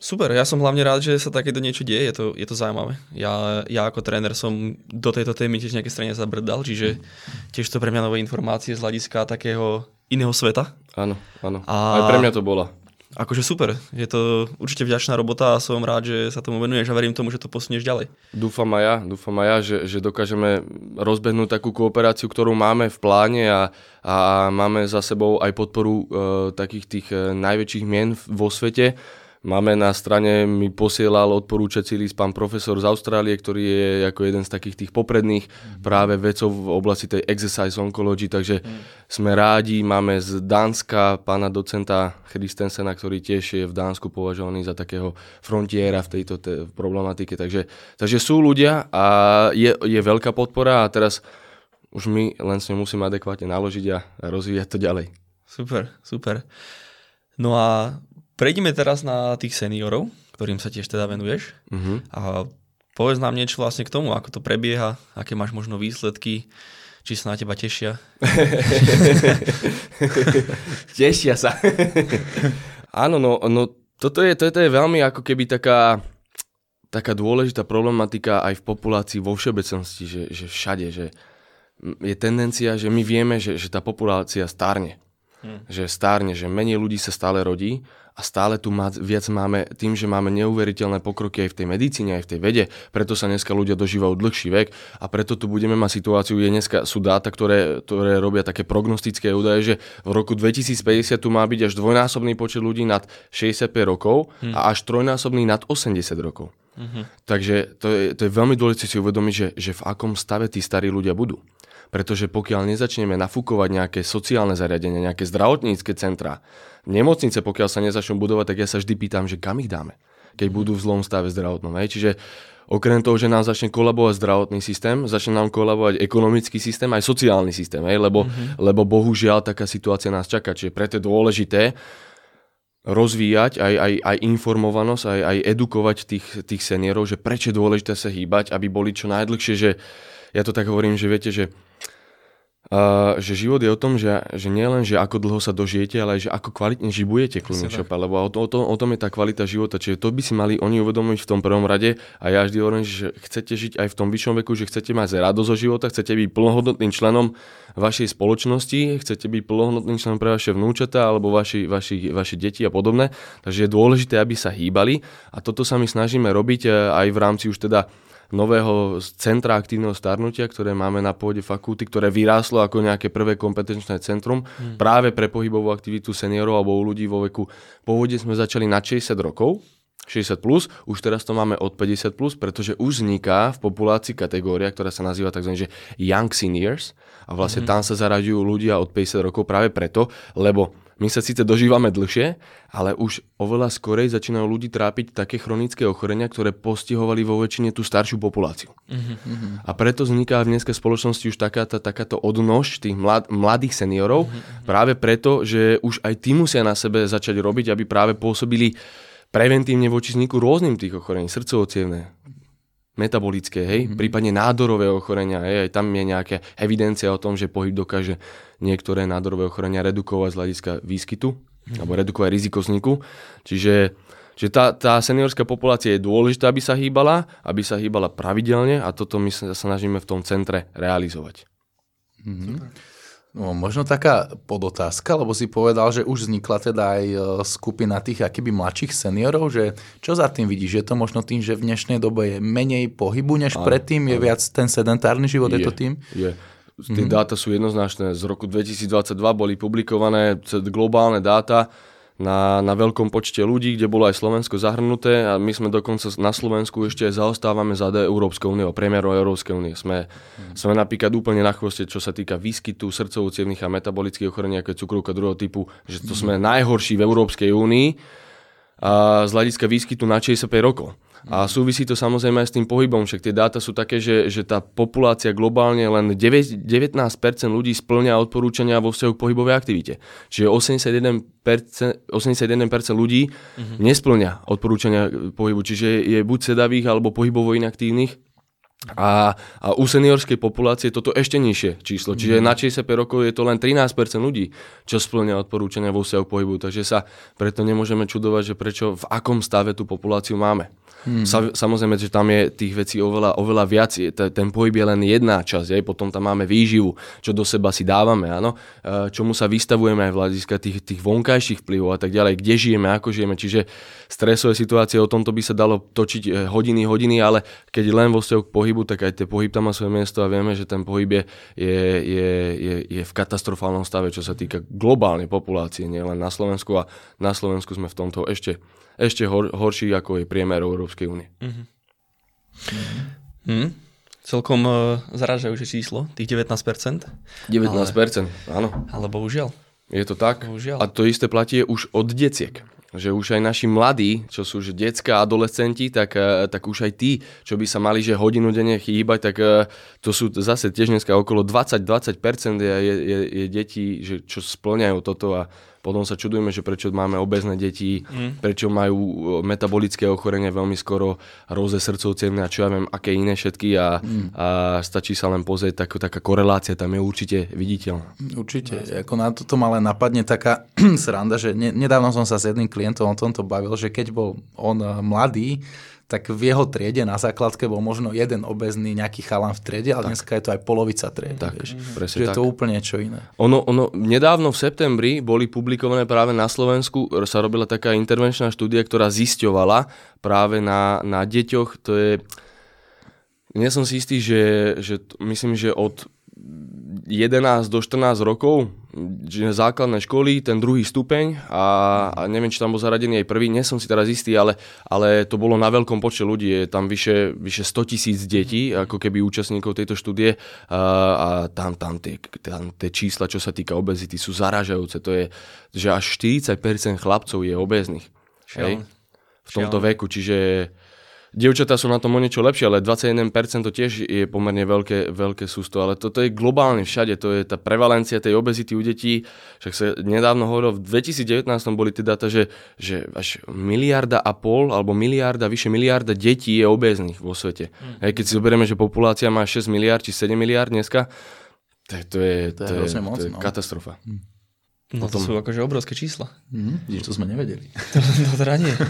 Super, ja som hlavne rád, že sa takéto niečo deje, je to, je to zaujímavé. Ja, ja ako tréner som do tejto témy tiež nejaké strane zabrdal, čiže tiež to pre mňa nové informácie z hľadiska takého iného sveta. Áno, áno. A... Aj pre mňa to bola. Akože super, je to určite vďačná robota a som rád, že sa tomu venuješ a verím tomu, že to posunieš ďalej. Dúfam aj ja, dúfam aj ja, že, že dokážeme rozbehnúť takú kooperáciu, ktorú máme v pláne a, a máme za sebou aj podporu e, takých tých e, najväčších mien vo svete Máme na strane, mi posielal odporúčací list pán profesor z Austrálie, ktorý je ako jeden z takých tých popredných mm. práve vedcov v oblasti tej exercise oncology, takže mm. sme rádi. Máme z Dánska pána docenta Christensena, ktorý tiež je v Dánsku považovaný za takého frontiera v tejto te- problematike. Takže, takže sú ľudia a je, je veľká podpora a teraz už my len s ňou musíme adekvátne naložiť a rozvíjať to ďalej. Super, super. No a Prejdeme teraz na tých seniorov, ktorým sa tiež teda venuješ. Uh-huh. A povedz nám niečo vlastne k tomu, ako to prebieha, aké máš možno výsledky, či sa na teba tešia. tešia sa. Áno, no, no toto, je, toto je veľmi ako keby taká, taká dôležitá problematika aj v populácii vo všeobecnosti, že, že všade, že je tendencia, že my vieme, že, že tá populácia stárne. Hmm. Že stárne, že menej ľudí sa stále rodí a stále tu viac máme tým, že máme neuveriteľné pokroky aj v tej medicíne, aj v tej vede, preto sa dneska ľudia dožívajú dlhší vek a preto tu budeme mať situáciu, je dneska sú dáta, ktoré, ktoré robia také prognostické údaje, že v roku 2050 tu má byť až dvojnásobný počet ľudí nad 65 rokov hmm. a až trojnásobný nad 80 rokov. Hmm. Takže to je, to je veľmi dôležité si uvedomiť, že, že v akom stave tí starí ľudia budú. Pretože pokiaľ nezačneme nafúkovať nejaké sociálne zariadenia, nejaké zdravotnícke centrá, nemocnice, pokiaľ sa nezačnú budovať, tak ja sa vždy pýtam, že kam ich dáme, keď budú v zlom stave zdravotnom. Hej? Čiže okrem toho, že nám začne kolabovať zdravotný systém, začne nám kolabovať ekonomický systém, aj sociálny systém, hej? Lebo, mm-hmm. lebo bohužiaľ taká situácia nás čaká. Čiže preto je dôležité rozvíjať aj, aj, aj informovanosť, aj, aj edukovať tých, tých seniorov, že prečo je dôležité sa hýbať, aby boli čo najdlhšie, že ja to tak hovorím, že viete, že Uh, že život je o tom, že, že nie len, že ako dlho sa dožijete, ale aj, že ako kvalitne žibujete kľudne šopa, lebo o, o, tom, o tom je tá kvalita života. Čiže to by si mali oni uvedomiť v tom prvom rade a ja vždy hovorím, že chcete žiť aj v tom vyššom veku, že chcete mať radosť zo života, chcete byť plnohodnotným členom vašej spoločnosti, chcete byť plnohodnotným členom pre vaše vnúčata alebo vaši, vaši, vaši deti a podobné. Takže je dôležité, aby sa hýbali a toto sa my snažíme robiť eh, aj v rámci už teda nového centra aktívneho starnutia, ktoré máme na pôde fakulty, ktoré vyráslo ako nejaké prvé kompetenčné centrum hmm. práve pre pohybovú aktivitu seniorov alebo u ľudí vo veku. Pôvodne sme začali na 60 rokov, 60 plus, už teraz to máme od 50 plus, pretože už vzniká v populácii kategória, ktorá sa nazýva tzv. Že young seniors a vlastne mm-hmm. tam sa zaraďujú ľudia od 50 rokov práve preto, lebo my sa síce dožívame dlhšie, ale už oveľa skorej začínajú ľudí trápiť také chronické ochorenia, ktoré postihovali vo väčšine tú staršiu populáciu. Uh-huh. A preto vzniká v dneska spoločnosti už takáto, takáto odnož tých mlad, mladých seniorov, uh-huh. práve preto, že už aj tí musia na sebe začať robiť, aby práve pôsobili preventívne voči vzniku rôznym tých ochorení, srdcovo metabolické, hej, mm-hmm. prípadne nádorové ochorenia, hej, aj tam je nejaká evidencia o tom, že pohyb dokáže niektoré nádorové ochorenia redukovať z hľadiska výskytu, mm-hmm. alebo redukovať riziko vzniku. Čiže, čiže tá, tá seniorská populácia je dôležitá, aby sa hýbala, aby sa hýbala pravidelne a toto my sa snažíme v tom centre realizovať. Mm-hmm. No, možno taká podotázka, lebo si povedal, že už vznikla teda aj e, skupina tých akýby mladších seniorov, že čo za tým vidíš? Je to možno tým, že v dnešnej dobe je menej pohybu než áno, predtým? Je áno. viac ten sedentárny život? Je, je to tým? Je. Tie mm-hmm. dáta sú jednoznačné. Z roku 2022 boli publikované globálne dáta, na, na veľkom počte ľudí, kde bolo aj Slovensko zahrnuté a my sme dokonca na Slovensku ešte zaostávame za Európskou úniou, premiérou Európskej únie. Sme, mm. sme napríklad úplne na chvoste, čo sa týka výskytu srdcovo a metabolických ochorení, ako je cukrovka druhého typu, že to sme najhorší v Európskej únii a z hľadiska výskytu na 65 rokov. A súvisí to samozrejme aj s tým pohybom, však tie dáta sú také, že, že tá populácia globálne len 9, 19% ľudí splňa odporúčania vo vzťahu k pohybovej aktivite. Čiže 81%, 81% ľudí mm-hmm. nesplňa odporúčania pohybu, čiže je buď sedavých alebo pohybovo inaktívnych a, a u seniorskej populácie toto ešte nižšie číslo. Čiže mm. na 65 rokov je to len 13% ľudí, čo splňa odporúčania vo vzťahu pohybu. Takže sa preto nemôžeme čudovať, že prečo v akom stave tú populáciu máme. Hmm. Sa, samozrejme, že tam je tých vecí oveľa, oveľa viac. Je, ten pohyb je len jedna časť, aj potom tam máme výživu, čo do seba si dávame, áno? E, čomu sa vystavujeme aj v hľadiska tých, tých vonkajších vplyvov a tak ďalej, kde žijeme, ako žijeme. Čiže stresové situácie, o tomto by sa dalo točiť e, hodiny, hodiny, ale keď len vo vzťahu k pohybu, tak aj ten pohyb tam má svoje miesto a vieme, že ten pohyb je, je, je, je, je v katastrofálnom stave, čo sa týka globálnej populácie, nielen na Slovensku a na Slovensku sme v tomto ešte ešte hor, horší, ako je priemer Európskej únie. Mm-hmm. Mm-hmm. Celkom uh, zaražajúce číslo, tých 19%. 19%, ale, áno. Ale bohužiaľ. Je to tak. Bohužiaľ. A to isté platí už od deciek že už aj naši mladí, čo sú už detská adolescenti, tak, eh, tak už aj tí, čo by sa mali že hodinu denne chýbať, tak eh, to sú zase tiež dneska okolo 20-20% je, je, je, je detí, že, čo splňajú toto a potom sa čudujeme, že prečo máme obezné deti, mm. prečo majú e, metabolické ochorenie veľmi skoro, róze srdcov, a čo ja viem, aké iné všetky a, mm. a stačí sa len pozrieť, tak, taká korelácia tam je určite viditeľná. Určite, no. ako na toto ma len napadne taká sranda, že ne, nedávno som sa s jedným klientom o tomto bavil, že keď bol on e, mladý, tak v jeho triede na základke bol možno jeden obezný nejaký chalan v triede, ale tak. dneska je to aj polovica triedy. Tak, vieš. Čiže tak. je to úplne niečo iné. Ono, ono, nedávno v septembri boli publikované práve na Slovensku, sa robila taká intervenčná štúdia, ktorá zisťovala práve na, na deťoch, to je... Nie som si istý, že, že myslím, že od 11 do 14 rokov, základné školy, ten druhý stupeň a, a neviem, či tam bol zaradený aj prvý, nie som si teraz istý, ale, ale to bolo na veľkom počte ľudí, je tam vyše, vyše 100 tisíc detí, ako keby účastníkov tejto štúdie. A, a tam, tam, tie, tam tie čísla, čo sa týka obezity, sú zaražajúce, to je, že až 40% chlapcov je obezných. Hej? V tomto veku, čiže Dievčatá sú na tom o niečo lepšie, ale 21% to tiež je pomerne veľké, veľké sústo, ale toto je globálne všade, to je tá prevalencia tej obezity u detí, však sa nedávno hovorilo, v 2019 boli tie data, že, že až miliarda a pol, alebo miliarda, vyše miliarda detí je obéznych vo svete. Hmm. Hej, keď si zoberieme, že populácia má 6 miliard či 7 miliard dneska, to, to je, to, to je, je, moc, to je no. katastrofa. Hmm. No to sú akože obrovské čísla. Mm, to sme nevedeli. to, to teda nie.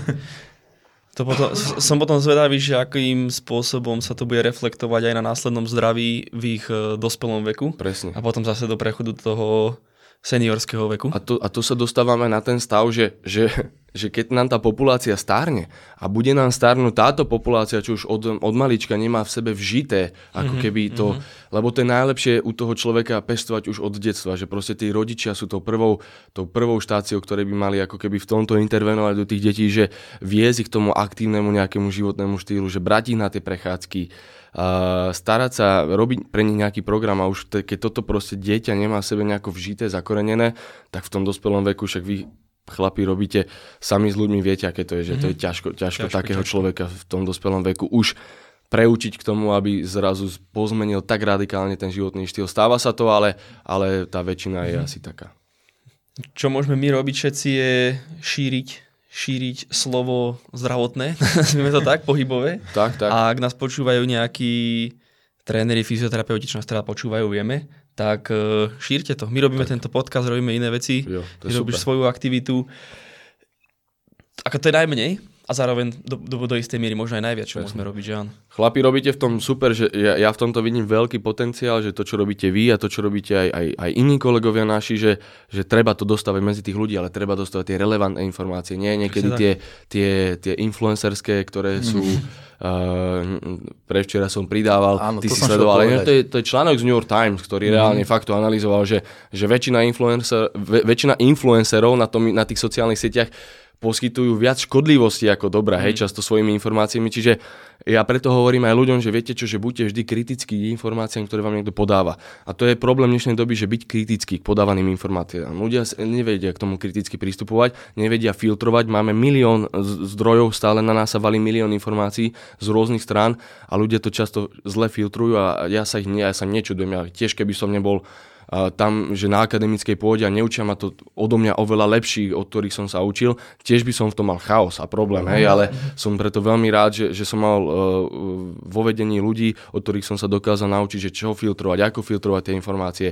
To potom, som potom zvedavý, že akým spôsobom sa to bude reflektovať aj na následnom zdraví v ich e, dospelom veku. Presne. A potom zase do prechodu toho seniorského veku. A to, a to sa dostávame na ten stav, že, že že keď nám tá populácia stárne a bude nám stárnuť táto populácia, čo už od, od malička nemá v sebe vžité, ako mm-hmm, keby to, mm-hmm. lebo to je najlepšie u toho človeka pestovať už od detstva, že proste tí rodičia sú tou prvou, tou prvou štáciou, ktoré by mali ako keby v tomto intervenovať do tých detí, že viesť ich k tomu aktívnemu nejakému životnému štýlu, že brať ich na tie prechádzky, uh, starať sa, robiť pre nich nejaký program a už te, keď toto proste dieťa nemá v sebe nejako vžité, zakorenené, tak v tom dospelom veku však vy chlapi robíte sami s ľuďmi, viete, aké to je, že mm-hmm. to je mhm. ťažko, ťažko, ťažko takého ťažko. človeka v tom dospelom veku už preučiť k tomu, aby zrazu pozmenil tak radikálne ten životný štýl. Stáva sa to, ale, ale tá väčšina je mm-hmm. asi taká. Čo môžeme my robiť všetci je šíriť šíriť slovo zdravotné, nazvime to tak, pohybové. Tak, tak. A ak nás počúvajú nejakí tréneri, fyzioterapeuti, čo nás teda počúvajú, vieme, tak uh, šírte to. My robíme tak. tento podcast, robíme iné veci, jo, ty robíš svoju aktivitu. Ako to je najmenej, a zároveň do, do, do istej miery možno aj najviac, čo musíme robiť, že áno. Chlapi, robíte v tom super, že ja, ja v tomto vidím veľký potenciál, že to, čo robíte vy a to, čo robíte aj, aj, aj iní kolegovia naši, že, že treba to dostávať medzi tých ľudí, ale treba dostávať tie relevantné informácie, nie niekedy tie, tie, tie influencerské, ktoré sú... Uh, pre včera som pridával, Áno, ty si sledoval, ale to je, to je článok z New York Times, ktorý mm. reálne fakt to analyzoval, že, že väčšina, influencer, väčšina influencerov na, tom, na tých sociálnych sieťach poskytujú viac škodlivosti ako dobrá, mm. hej, často svojimi informáciami, čiže ja preto hovorím aj ľuďom, že viete čo, že buďte vždy kritickí informáciám, ktoré vám niekto podáva. A to je problém dnešnej doby, že byť kritický k podávaným informáciám. Ľudia nevedia k tomu kriticky pristupovať, nevedia filtrovať, máme milión zdrojov, stále na nás sa valí milión informácií z rôznych strán a ľudia to často zle filtrujú a ja sa ich ja sa nečudujem, ja tiež keby som nebol tam, že na akademickej pôde a neučia ma to odo mňa oveľa lepší, od ktorých som sa učil, tiež by som v tom mal chaos a problém, hej, ale som preto veľmi rád, že, že som mal uh, vo vedení ľudí, od ktorých som sa dokázal naučiť, že čo filtrovať, ako filtrovať tie informácie,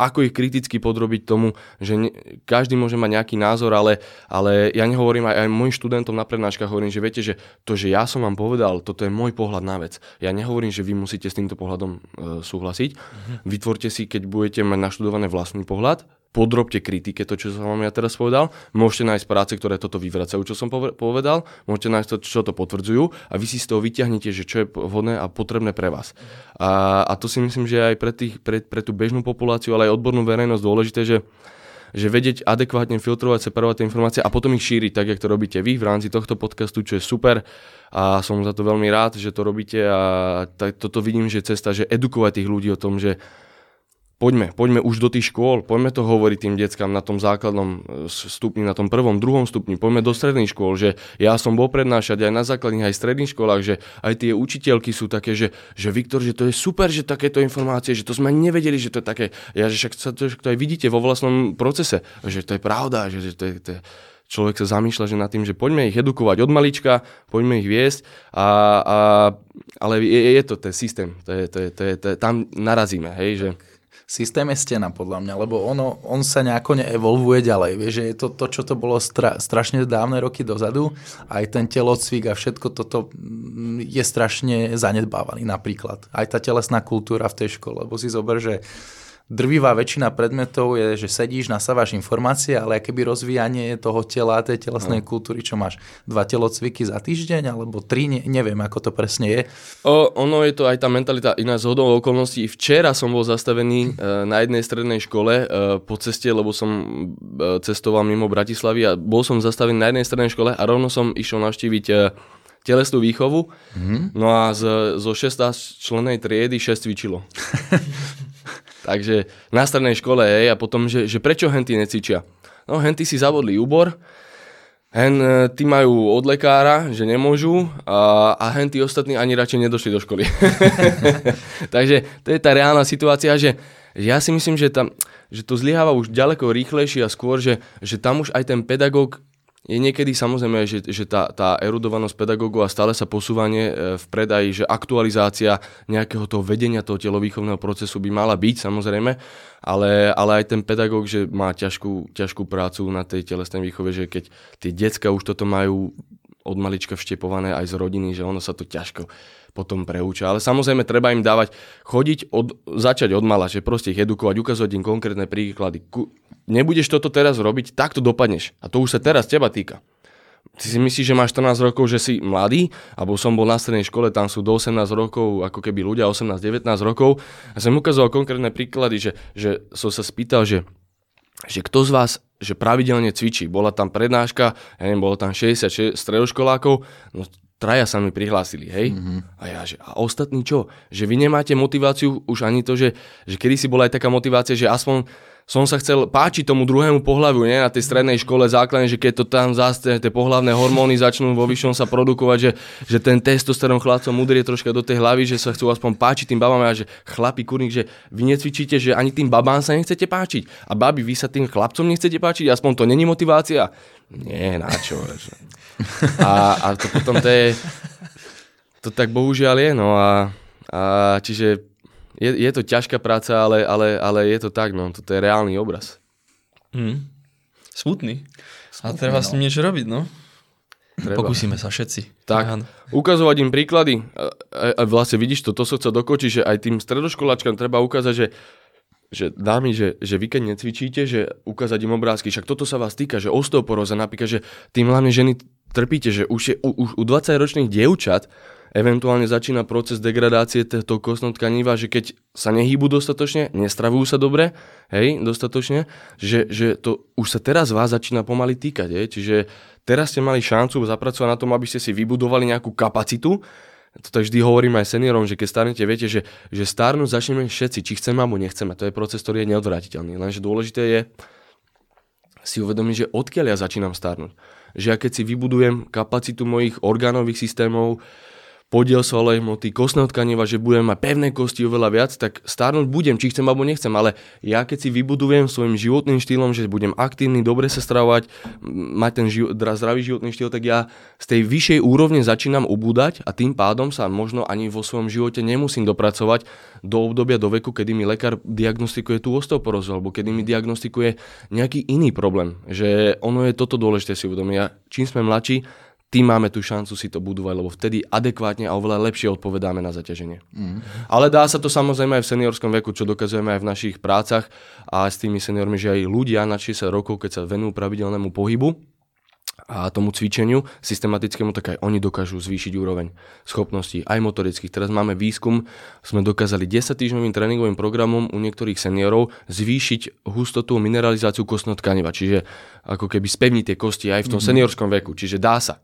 ako ich kriticky podrobiť tomu, že ne, každý môže mať nejaký názor, ale, ale ja nehovorím aj, aj mojim študentom na prednáškach, hovorím, že viete, že to, že ja som vám povedal, toto je môj pohľad na vec. Ja nehovorím, že vy musíte s týmto pohľadom e, súhlasiť. Vytvorte si, keď budete mať naštudované vlastný pohľad, podrobte kritike to, čo som vám ja teraz povedal. Môžete nájsť práce, ktoré toto vyvracajú, čo som povedal. Môžete nájsť to, čo to potvrdzujú a vy si z toho vyťahnete, že čo je vhodné a potrebné pre vás. A, a to si myslím, že aj pre, tých, pre, pre tú bežnú populáciu, ale aj odbornú verejnosť dôležité, že že vedieť adekvátne filtrovať, separovať tie informácie a potom ich šíriť, tak, jak to robíte vy v rámci tohto podcastu, čo je super a som za to veľmi rád, že to robíte a tak, toto vidím, že cesta, že edukovať tých ľudí o tom, že poďme, poďme už do tých škôl, poďme to hovoriť tým deckám na tom základnom e, stupni, na tom prvom, druhom stupni, poďme do stredných škôl, že ja som bol prednášať aj na základných, aj stredných školách, že aj tie učiteľky sú také, že, že Viktor, že to je super, že takéto informácie, že to sme nevedeli, že to je také, ja, že však to, to aj vidíte vo vlastnom procese, že to je pravda, že, že to je, to je človek sa zamýšľa že nad tým, že poďme ich edukovať od malička, poďme ich viesť, a, a, ale je, je to ten systém, to je, to je, to je, to je, tam narazíme, hej, že systém je stena podľa mňa, lebo ono, on sa nejako neevolvuje ďalej. Vieš, že je to to, čo to bolo stra, strašne dávne roky dozadu, aj ten telocvik a všetko toto mm, je strašne zanedbávaný napríklad. Aj tá telesná kultúra v tej škole, lebo si zober, že drvivá väčšina predmetov je, že sedíš, nasávaš informácie, ale keby rozvíjanie toho tela, tej telesnej no. kultúry, čo máš dva telocviky za týždeň, alebo tri, ne, neviem, ako to presne je. O, ono je to aj tá mentalita iná z hodou okolností. Včera som bol zastavený e, na jednej strednej škole e, po ceste, lebo som e, cestoval mimo Bratislavy a bol som zastavený na jednej strednej škole a rovno som išiel navštíviť e, telesnú výchovu. Mm-hmm. No a z, zo 16 členej triedy 6 cvičilo. Takže na strednej škole, hej, a potom, že, že prečo henty necvičia? No, henty si zavodli úbor, hen e, tí majú od lekára, že nemôžu a, a hen ostatní ani radšej nedošli do školy. Takže to je tá reálna situácia, že ja si myslím, že, tam, že to zlyháva už ďaleko rýchlejšie a skôr, že, že tam už aj ten pedagóg je niekedy samozrejme, že, že tá, tá erudovanosť pedagógov a stále sa posúvanie e, v predaji, že aktualizácia nejakého toho vedenia toho telovýchovného procesu by mala byť samozrejme, ale, ale aj ten pedagóg, že má ťažkú, ťažkú prácu na tej telesnej výchove, že keď tie decka už toto majú od malička vštepované aj z rodiny, že ono sa to ťažko potom preúča. Ale samozrejme treba im dávať, chodiť, od, začať od mala, že proste ich edukovať, ukazovať im konkrétne príklady. Ku, nebudeš toto teraz robiť, tak to dopadneš. A to už sa teraz teba týka. ty si myslíš, že máš 14 rokov, že si mladý, alebo som bol na strednej škole, tam sú do 18 rokov, ako keby ľudia 18-19 rokov. A som ukazoval konkrétne príklady, že, že som sa spýtal, že, že kto z vás že pravidelne cvičí. Bola tam prednáška, ja neviem, bolo tam 60 stredoškolákov, no traja sa mi prihlásili, hej? Mm-hmm. A ja, že a ostatní čo? Že vy nemáte motiváciu už ani to, že, že kedy si bola aj taká motivácia, že aspoň som sa chcel páčiť tomu druhému pohľavu, nie? Na tej strednej škole základne, že keď to tam zase tie pohľavné hormóny začnú vo vyššom sa produkovať, že, že ten testosterón chlapcom udrie troška do tej hlavy, že sa chcú aspoň páčiť tým babám a že chlapi kurník, že vy necvičíte, že ani tým babám sa nechcete páčiť. A babi, vy sa tým chlapcom nechcete páčiť, aspoň to není motivácia. Nie, na čo. A, a to potom to je, to tak bohužiaľ je, no a, a čiže je, je to ťažká práca, ale, ale, ale je to tak, no, toto je reálny obraz. Mm. Smutný. Smutný. A treba no. s ním niečo robiť, no. Treba. Pokúsime sa všetci. Tak, Aha. ukazovať im príklady. A, a, a vlastne vidíš to, to som chcel dokočiť, že aj tým stredoškoláčkam treba ukázať, že že dámy, že, že vy keď necvičíte, že ukázať im obrázky, však toto sa vás týka, že osteoporóza, napríklad, že tým hlavne ženy trpíte, že už, je, už u 20-ročných dievčat eventuálne začína proces degradácie toho kostného tkaniva, že keď sa nehýbu dostatočne, nestravujú sa dobre, hej, dostatočne, že, že to už sa teraz vás začína pomaly týkať, hej, čiže teraz ste mali šancu zapracovať na tom, aby ste si vybudovali nejakú kapacitu, to vždy hovorím aj seniorom, že keď starnete, viete, že, že starnúť začneme všetci, či chceme alebo nechceme. To je proces, ktorý je neodvratiteľný. Lenže dôležité je si uvedomiť, že odkiaľ ja začínam starnúť. Že ja keď si vybudujem kapacitu mojich orgánových systémov, podiel svalej hmoty, kostného tkaniva, že budem mať pevné kosti oveľa viac, tak starnúť budem, či chcem alebo nechcem, ale ja keď si vybudujem svojim životným štýlom, že budem aktívny, dobre sa stravovať, mať ten živ- zdravý životný štýl, tak ja z tej vyššej úrovne začínam ubúdať a tým pádom sa možno ani vo svojom živote nemusím dopracovať do obdobia, do veku, kedy mi lekár diagnostikuje tú osteoporózu alebo kedy mi diagnostikuje nejaký iný problém. Že ono je toto dôležité si uvedomiť. Čím sme mladší, tým máme tú šancu si to budovať, lebo vtedy adekvátne a oveľa lepšie odpovedáme na zaťaženie. Mm. Ale dá sa to samozrejme aj v seniorskom veku, čo dokazujeme aj v našich prácach a s tými seniormi, že aj ľudia na 60 rokov, keď sa venujú pravidelnému pohybu, a tomu cvičeniu systematickému, tak aj oni dokážu zvýšiť úroveň schopností, aj motorických. Teraz máme výskum, sme dokázali 10 týždňovým tréningovým programom u niektorých seniorov zvýšiť hustotu mineralizáciu kostného tkaniva, čiže ako keby spevniť tie kosti aj v tom mm-hmm. seniorskom veku, čiže dá sa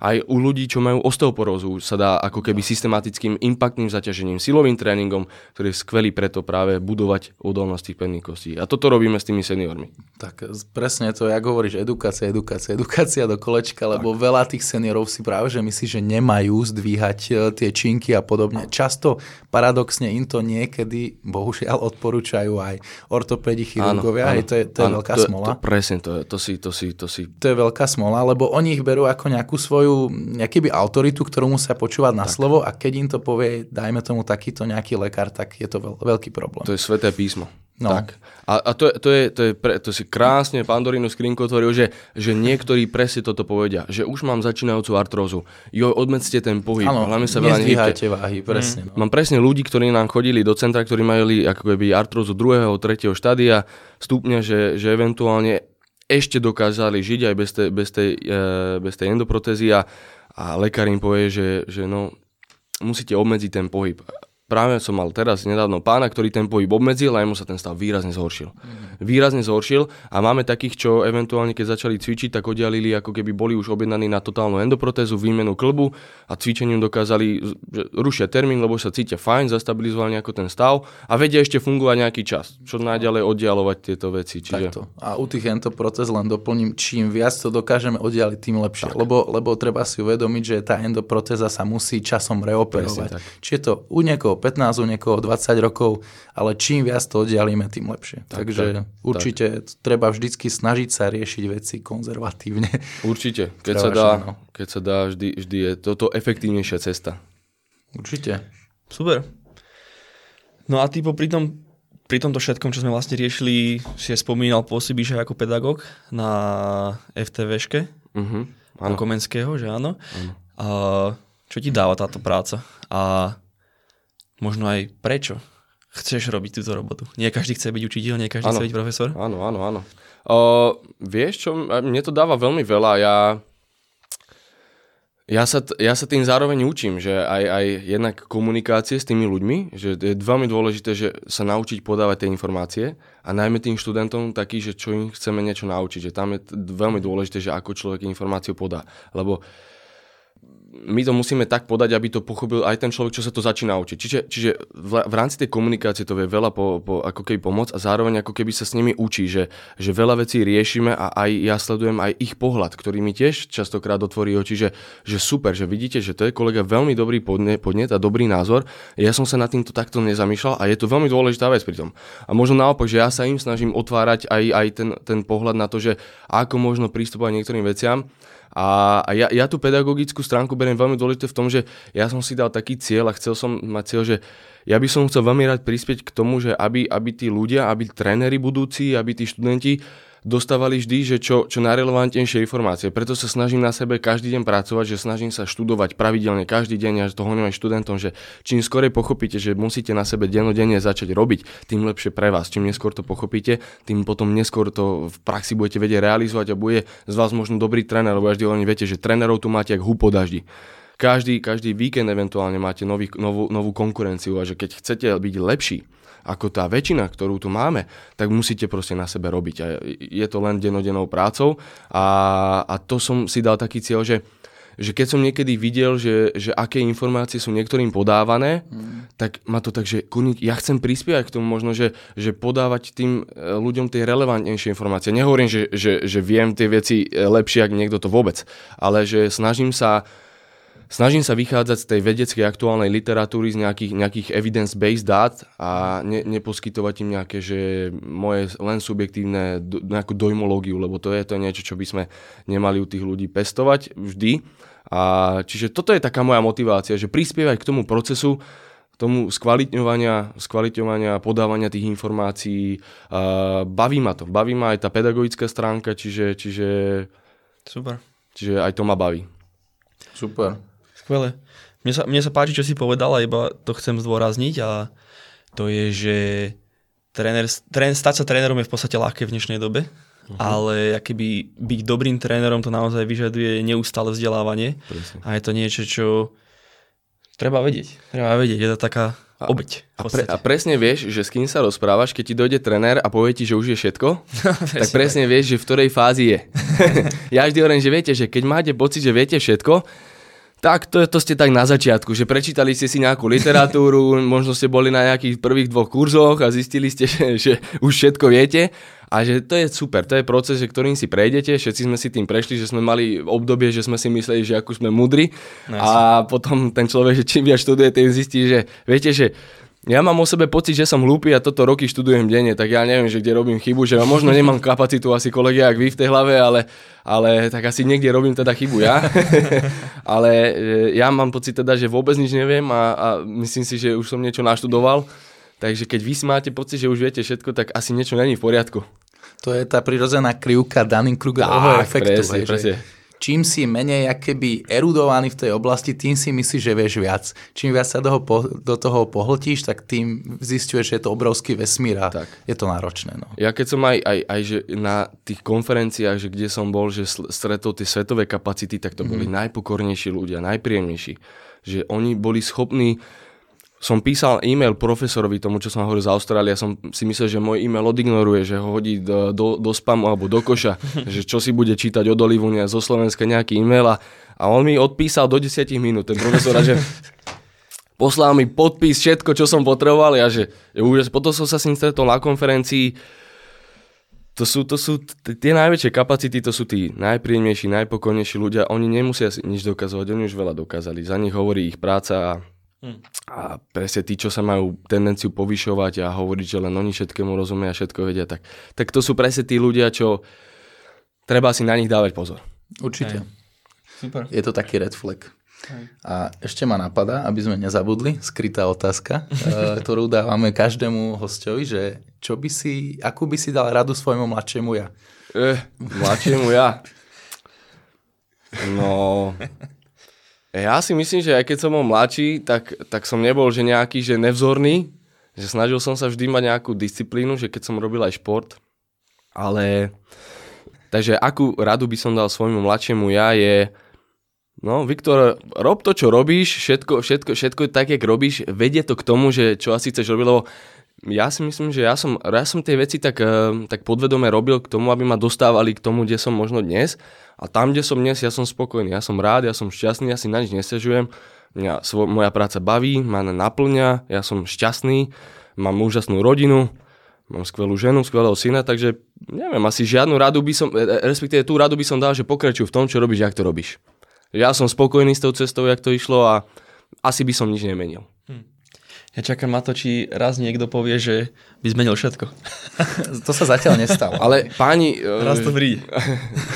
aj u ľudí, čo majú osteoporózu, sa dá ako keby systematickým impaktným zaťažením, silovým tréningom, ktorý je skvelý preto práve budovať odolnosť tých pevných kostí. A toto robíme s tými seniormi. Tak presne to, jak hovoríš, edukácia, edukácia, edukácia do kolečka, lebo tak. veľa tých seniorov si práve že myslí, že nemajú zdvíhať e, tie činky a podobne. Často paradoxne im to niekedy, bohužiaľ, odporúčajú aj ortopedi, chirurgovia, áno, áno, to je, to je áno, veľká to, smola. To, presne, to, to, si, to, si, to si... To je veľká smola, lebo oni ich berú ako nejakú svoju svoju nejaký autoritu, ktorú musia počúvať na tak. slovo a keď im to povie, dajme tomu takýto nejaký lekár, tak je to veľ, veľký problém. To je sveté písmo. No. Tak. A, a to, je, to, je, to, je pre, to si krásne Pandorínu skrinku otvoril, že, že niektorí presne toto povedia, že už mám začínajúcu artrózu. Jo, odmedzte ten pohyb. Áno, hlavne sa veľa nehýbte. váhy, presne. Mm. No. Mám presne ľudí, ktorí nám chodili do centra, ktorí mali ako keby artrózu druhého, tretieho štádia, stupňa, že, že eventuálne ešte dokázali žiť aj bez tej, bez tej, e, bez tej endoprotézy a, a lekár im povie, že, že no, musíte obmedziť ten pohyb práve som mal teraz nedávno pána, ktorý ten pohyb obmedzil a mu sa ten stav výrazne zhoršil. Mm. Výrazne zhoršil a máme takých, čo eventuálne keď začali cvičiť, tak oddialili, ako keby boli už objednaní na totálnu endoprotézu, výmenu klbu a cvičením dokázali že rušia termín, lebo sa cítia fajn, zastabilizovali nejako ten stav a vedia ešte fungovať nejaký čas, čo najďalej oddialovať tieto veci. Čiže... Takto. A u tých endoprotéz len doplním, čím viac to dokážeme oddialiť, tým lepšie. Lebo, lebo treba si uvedomiť, že tá endoprotéza sa musí časom reoperovať. Či je to u niekoho 15, u niekoho 20 rokov, ale čím viac to oddialíme, tým lepšie. Tak, Takže tak, určite tak. treba vždycky snažiť sa riešiť veci konzervatívne. Určite, keď sa dá, no. keď sa dá vždy, vždy je toto efektívnejšia cesta. Určite. Super. No a ty popri tom, pri tomto všetkom, čo sme vlastne riešili, si je spomínal, pôsobíš aj ako pedagóg na FTVške, uh-huh, áno. Komenského, že áno. áno. A čo ti dáva táto práca? A možno aj prečo chceš robiť túto robotu. Nie každý chce byť učiteľ, nie každý ano. chce byť profesor. Áno, áno, áno. Uh, vieš čo, mne to dáva veľmi veľa. Ja ja sa, ja sa tým zároveň učím, že aj, aj jednak komunikácie s tými ľuďmi, že je veľmi dôležité, že sa naučiť podávať tie informácie a najmä tým študentom taký, že čo im chceme niečo naučiť, že tam je t- veľmi dôležité, že ako človek informáciu podá, lebo my to musíme tak podať, aby to pochopil aj ten človek, čo sa to začína učiť. Čiže, čiže v, v rámci tej komunikácie to vie veľa po, po, ako keby pomôcť a zároveň ako keby sa s nimi učí, že, že veľa vecí riešime a aj ja sledujem aj ich pohľad, ktorý mi tiež častokrát otvorí oči, že, že super, že vidíte, že to je kolega veľmi dobrý podnet, podnet a dobrý názor. Ja som sa nad týmto takto nezamýšľal a je to veľmi dôležitá vec pri. A možno naopak, že ja sa im snažím otvárať aj, aj ten, ten pohľad na to, že ako možno prístupovať niektorým veciam a, a ja, ja tú pedagogickú stránku beriem veľmi dôležité v tom, že ja som si dal taký cieľ a chcel som mať cieľ, že ja by som chcel veľmi rád prispieť k tomu, že aby, aby tí ľudia, aby tréneri budúci, aby tí študenti dostávali vždy, že čo, čo najrelevantnejšie informácie. Preto sa snažím na sebe každý deň pracovať, že snažím sa študovať pravidelne každý deň a to hovorím aj študentom, že čím skorej pochopíte, že musíte na sebe dennodenne začať robiť, tým lepšie pre vás. Čím neskôr to pochopíte, tým potom neskôr to v praxi budete vedieť realizovať a bude z vás možno dobrý tréner, lebo vždy len viete, že trénerov tu máte ako hupo daždi každý, každý víkend eventuálne máte nový, novú, novú konkurenciu a že keď chcete byť lepší, ako tá väčšina, ktorú tu máme, tak musíte proste na sebe robiť. A je to len denodennou prácou a, a to som si dal taký cieľ, že že keď som niekedy videl, že, že aké informácie sú niektorým podávané, mm. tak ma to tak, že kurník, ja chcem prispievať k tomu možno, že, že podávať tým e, ľuďom tie relevantnejšie informácie. Nehovorím, že, že, že viem tie veci e, lepšie, ako niekto to vôbec, ale že snažím sa snažím sa vychádzať z tej vedeckej aktuálnej literatúry, z nejakých, nejakých evidence-based dát a ne, neposkytovať im nejaké, že moje len subjektívne do, nejakú dojmológiu, lebo to je to niečo, čo by sme nemali u tých ľudí pestovať vždy. A čiže toto je taká moja motivácia, že prispievať k tomu procesu, k tomu skvalitňovania, skvalitňovania, podávania tých informácií. A baví ma to. Baví ma aj tá pedagogická stránka, čiže, čiže, Super. čiže aj to ma baví. Super. Skvelé. Mne sa, mne sa páči, čo si povedal a iba to chcem zdôrazniť a to je, že tréner, trén, stať sa trénerom je v podstate ľahké v dnešnej dobe, uh-huh. ale akýby byť dobrým trénerom to naozaj vyžaduje neustále vzdelávanie Presne. a je to niečo, čo treba vedieť. Treba vedieť, je to taká A- obeď. A, pre, a presne vieš, že s kým sa rozprávaš, keď ti dojde trenér a povie ti, že už je všetko, tak presne vieš, že v ktorej fázi je. ja vždy hovorím, že viete, že keď máte pocit, že viete všetko, tak to, to ste tak na začiatku, že prečítali ste si nejakú literatúru, možno ste boli na nejakých prvých dvoch kurzoch a zistili ste, že, že už všetko viete. A že to je super, to je proces, že ktorým si prejdete, všetci sme si tým prešli, že sme mali obdobie, že sme si mysleli, že ako sme mudri. No, a potom ten človek, že čím viac študuje, tým zistí, že viete, že ja mám o sebe pocit, že som hlúpy a toto roky študujem denne, tak ja neviem, že kde robím chybu, že možno nemám kapacitu asi kolegia, jak vy v tej hlave, ale, ale tak asi niekde robím teda chybu ja. ale e, ja mám pocit teda, že vôbec nič neviem a, a myslím si, že už som niečo naštudoval. Takže keď vy si máte pocit, že už viete všetko, tak asi niečo není v poriadku. To je tá prirodzená krivka Dunning-Krugerovho efektu. presne, hej, že presne. Čím si menej keby erudovaný v tej oblasti, tým si myslíš, že vieš viac. Čím viac sa do do toho pohltíš, tak tým zistuješ, že je to obrovský vesmír a Tak. je to náročné. No. Ja keď som aj, aj, aj že na tých konferenciách, že kde som bol, že stretol tie svetové kapacity, tak to boli najpokornejší ľudia, najpríjemnejší. Že oni boli schopní som písal e-mail profesorovi tomu, čo som hovoril z Austrálie, som si myslel, že môj e-mail odignoruje, že ho hodí do, do, do spamu alebo do koša, že čo si bude čítať od Olivunia zo Slovenska nejaký e-mail a, a on mi odpísal do 10 minút, ten profesor, a že poslal mi podpis, všetko, čo som potreboval, ja že je úžas. Potom som sa s ním stretol na konferencii, to sú, to sú t- tie najväčšie kapacity, to sú tí najpríjemnejší, najpokojnejší ľudia. Oni nemusia si nič dokazovať, oni už veľa dokázali. Za nich hovorí ich práca a, a presne tí, čo sa majú tendenciu povyšovať a hovoriť, že len oni všetkému rozumia a všetko vedia, tak, tak to sú presne tí ľudia, čo treba si na nich dávať pozor. Určite. Super. Je to taký red flag. A ešte ma napadá, aby sme nezabudli, skrytá otázka, eh, ktorú dávame každému hostovi, že čo by si, akú by si dal radu svojmu mladšiemu ja? Eh, mladšiemu ja. No, ja si myslím, že aj keď som bol mladší, tak, tak som nebol že nejaký, že nevzorný, že snažil som sa vždy mať nejakú disciplínu, že keď som robil aj šport, ale takže akú radu by som dal svojmu mladšiemu ja je No, Viktor, rob to, čo robíš, všetko, všetko, všetko tak, jak robíš, vedie to k tomu, že čo asi chceš robiť, lebo ja si myslím, že ja som, ja som tie veci tak, eh, tak podvedome robil k tomu, aby ma dostávali k tomu, kde som možno dnes. A tam, kde som dnes, ja som spokojný, ja som rád, ja som šťastný, ja si na nič nestiažujem. Mňa, svo, moja práca baví, ma naplňa, ja som šťastný, mám úžasnú rodinu, mám skvelú ženu, skvelého syna, takže neviem, asi žiadnu radu by som, eh, respektíve tú radu by som dal, že pokračuj v tom, čo robíš, jak to robíš. Ja som spokojný s tou cestou, jak to išlo a asi by som nič nemenil. Ja čakám na to, či raz niekto povie, že by zmenil všetko. to sa zatiaľ nestalo. Ale páni... Raz to príde.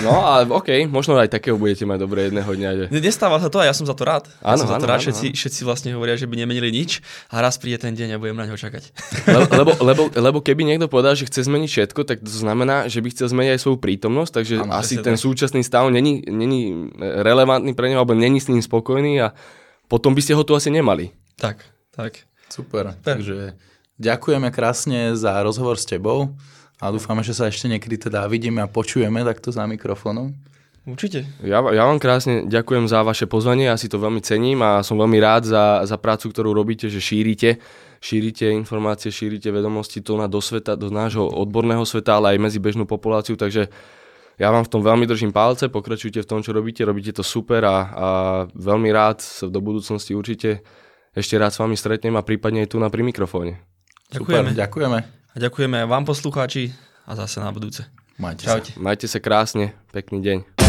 No, ale OK, možno aj takého budete mať dobre jedného dňa. Že... Nestáva sa to a ja som za to rád. Áno, ja som za áno, to rád. áno, Všetci, všetci vlastne hovoria, že by nemenili nič a raz príde ten deň a budem na ňo čakať. Le, lebo, lebo, lebo keby niekto povedal, že chce zmeniť všetko, tak to znamená, že by chcel zmeniť aj svoju prítomnosť, takže Áno, asi ten tak. súčasný stav není, není relevantný pre neho, alebo není s ním spokojný a potom by ste ho tu asi nemali. Tak, tak. Super. Takže ďakujeme krásne za rozhovor s tebou a dúfame, že sa ešte niekedy teda vidíme a počujeme takto za mikrofónom. Určite. Ja, ja vám krásne ďakujem za vaše pozvanie, ja si to veľmi cením a som veľmi rád za, za prácu, ktorú robíte, že šírite, šírite informácie, šírite vedomosti to na do sveta, do nášho odborného sveta, ale aj medzi bežnú populáciu, takže ja vám v tom veľmi držím palce, pokračujte v tom, čo robíte, robíte to super a, a veľmi rád sa do budúcnosti určite ešte raz s vami stretnem a prípadne aj tu na pri mikrofóne. Ďakujeme. Super, ďakujeme. A ďakujeme aj vám poslucháči a zase na budúce. Majte Čaute. sa. Majte sa krásne, pekný deň.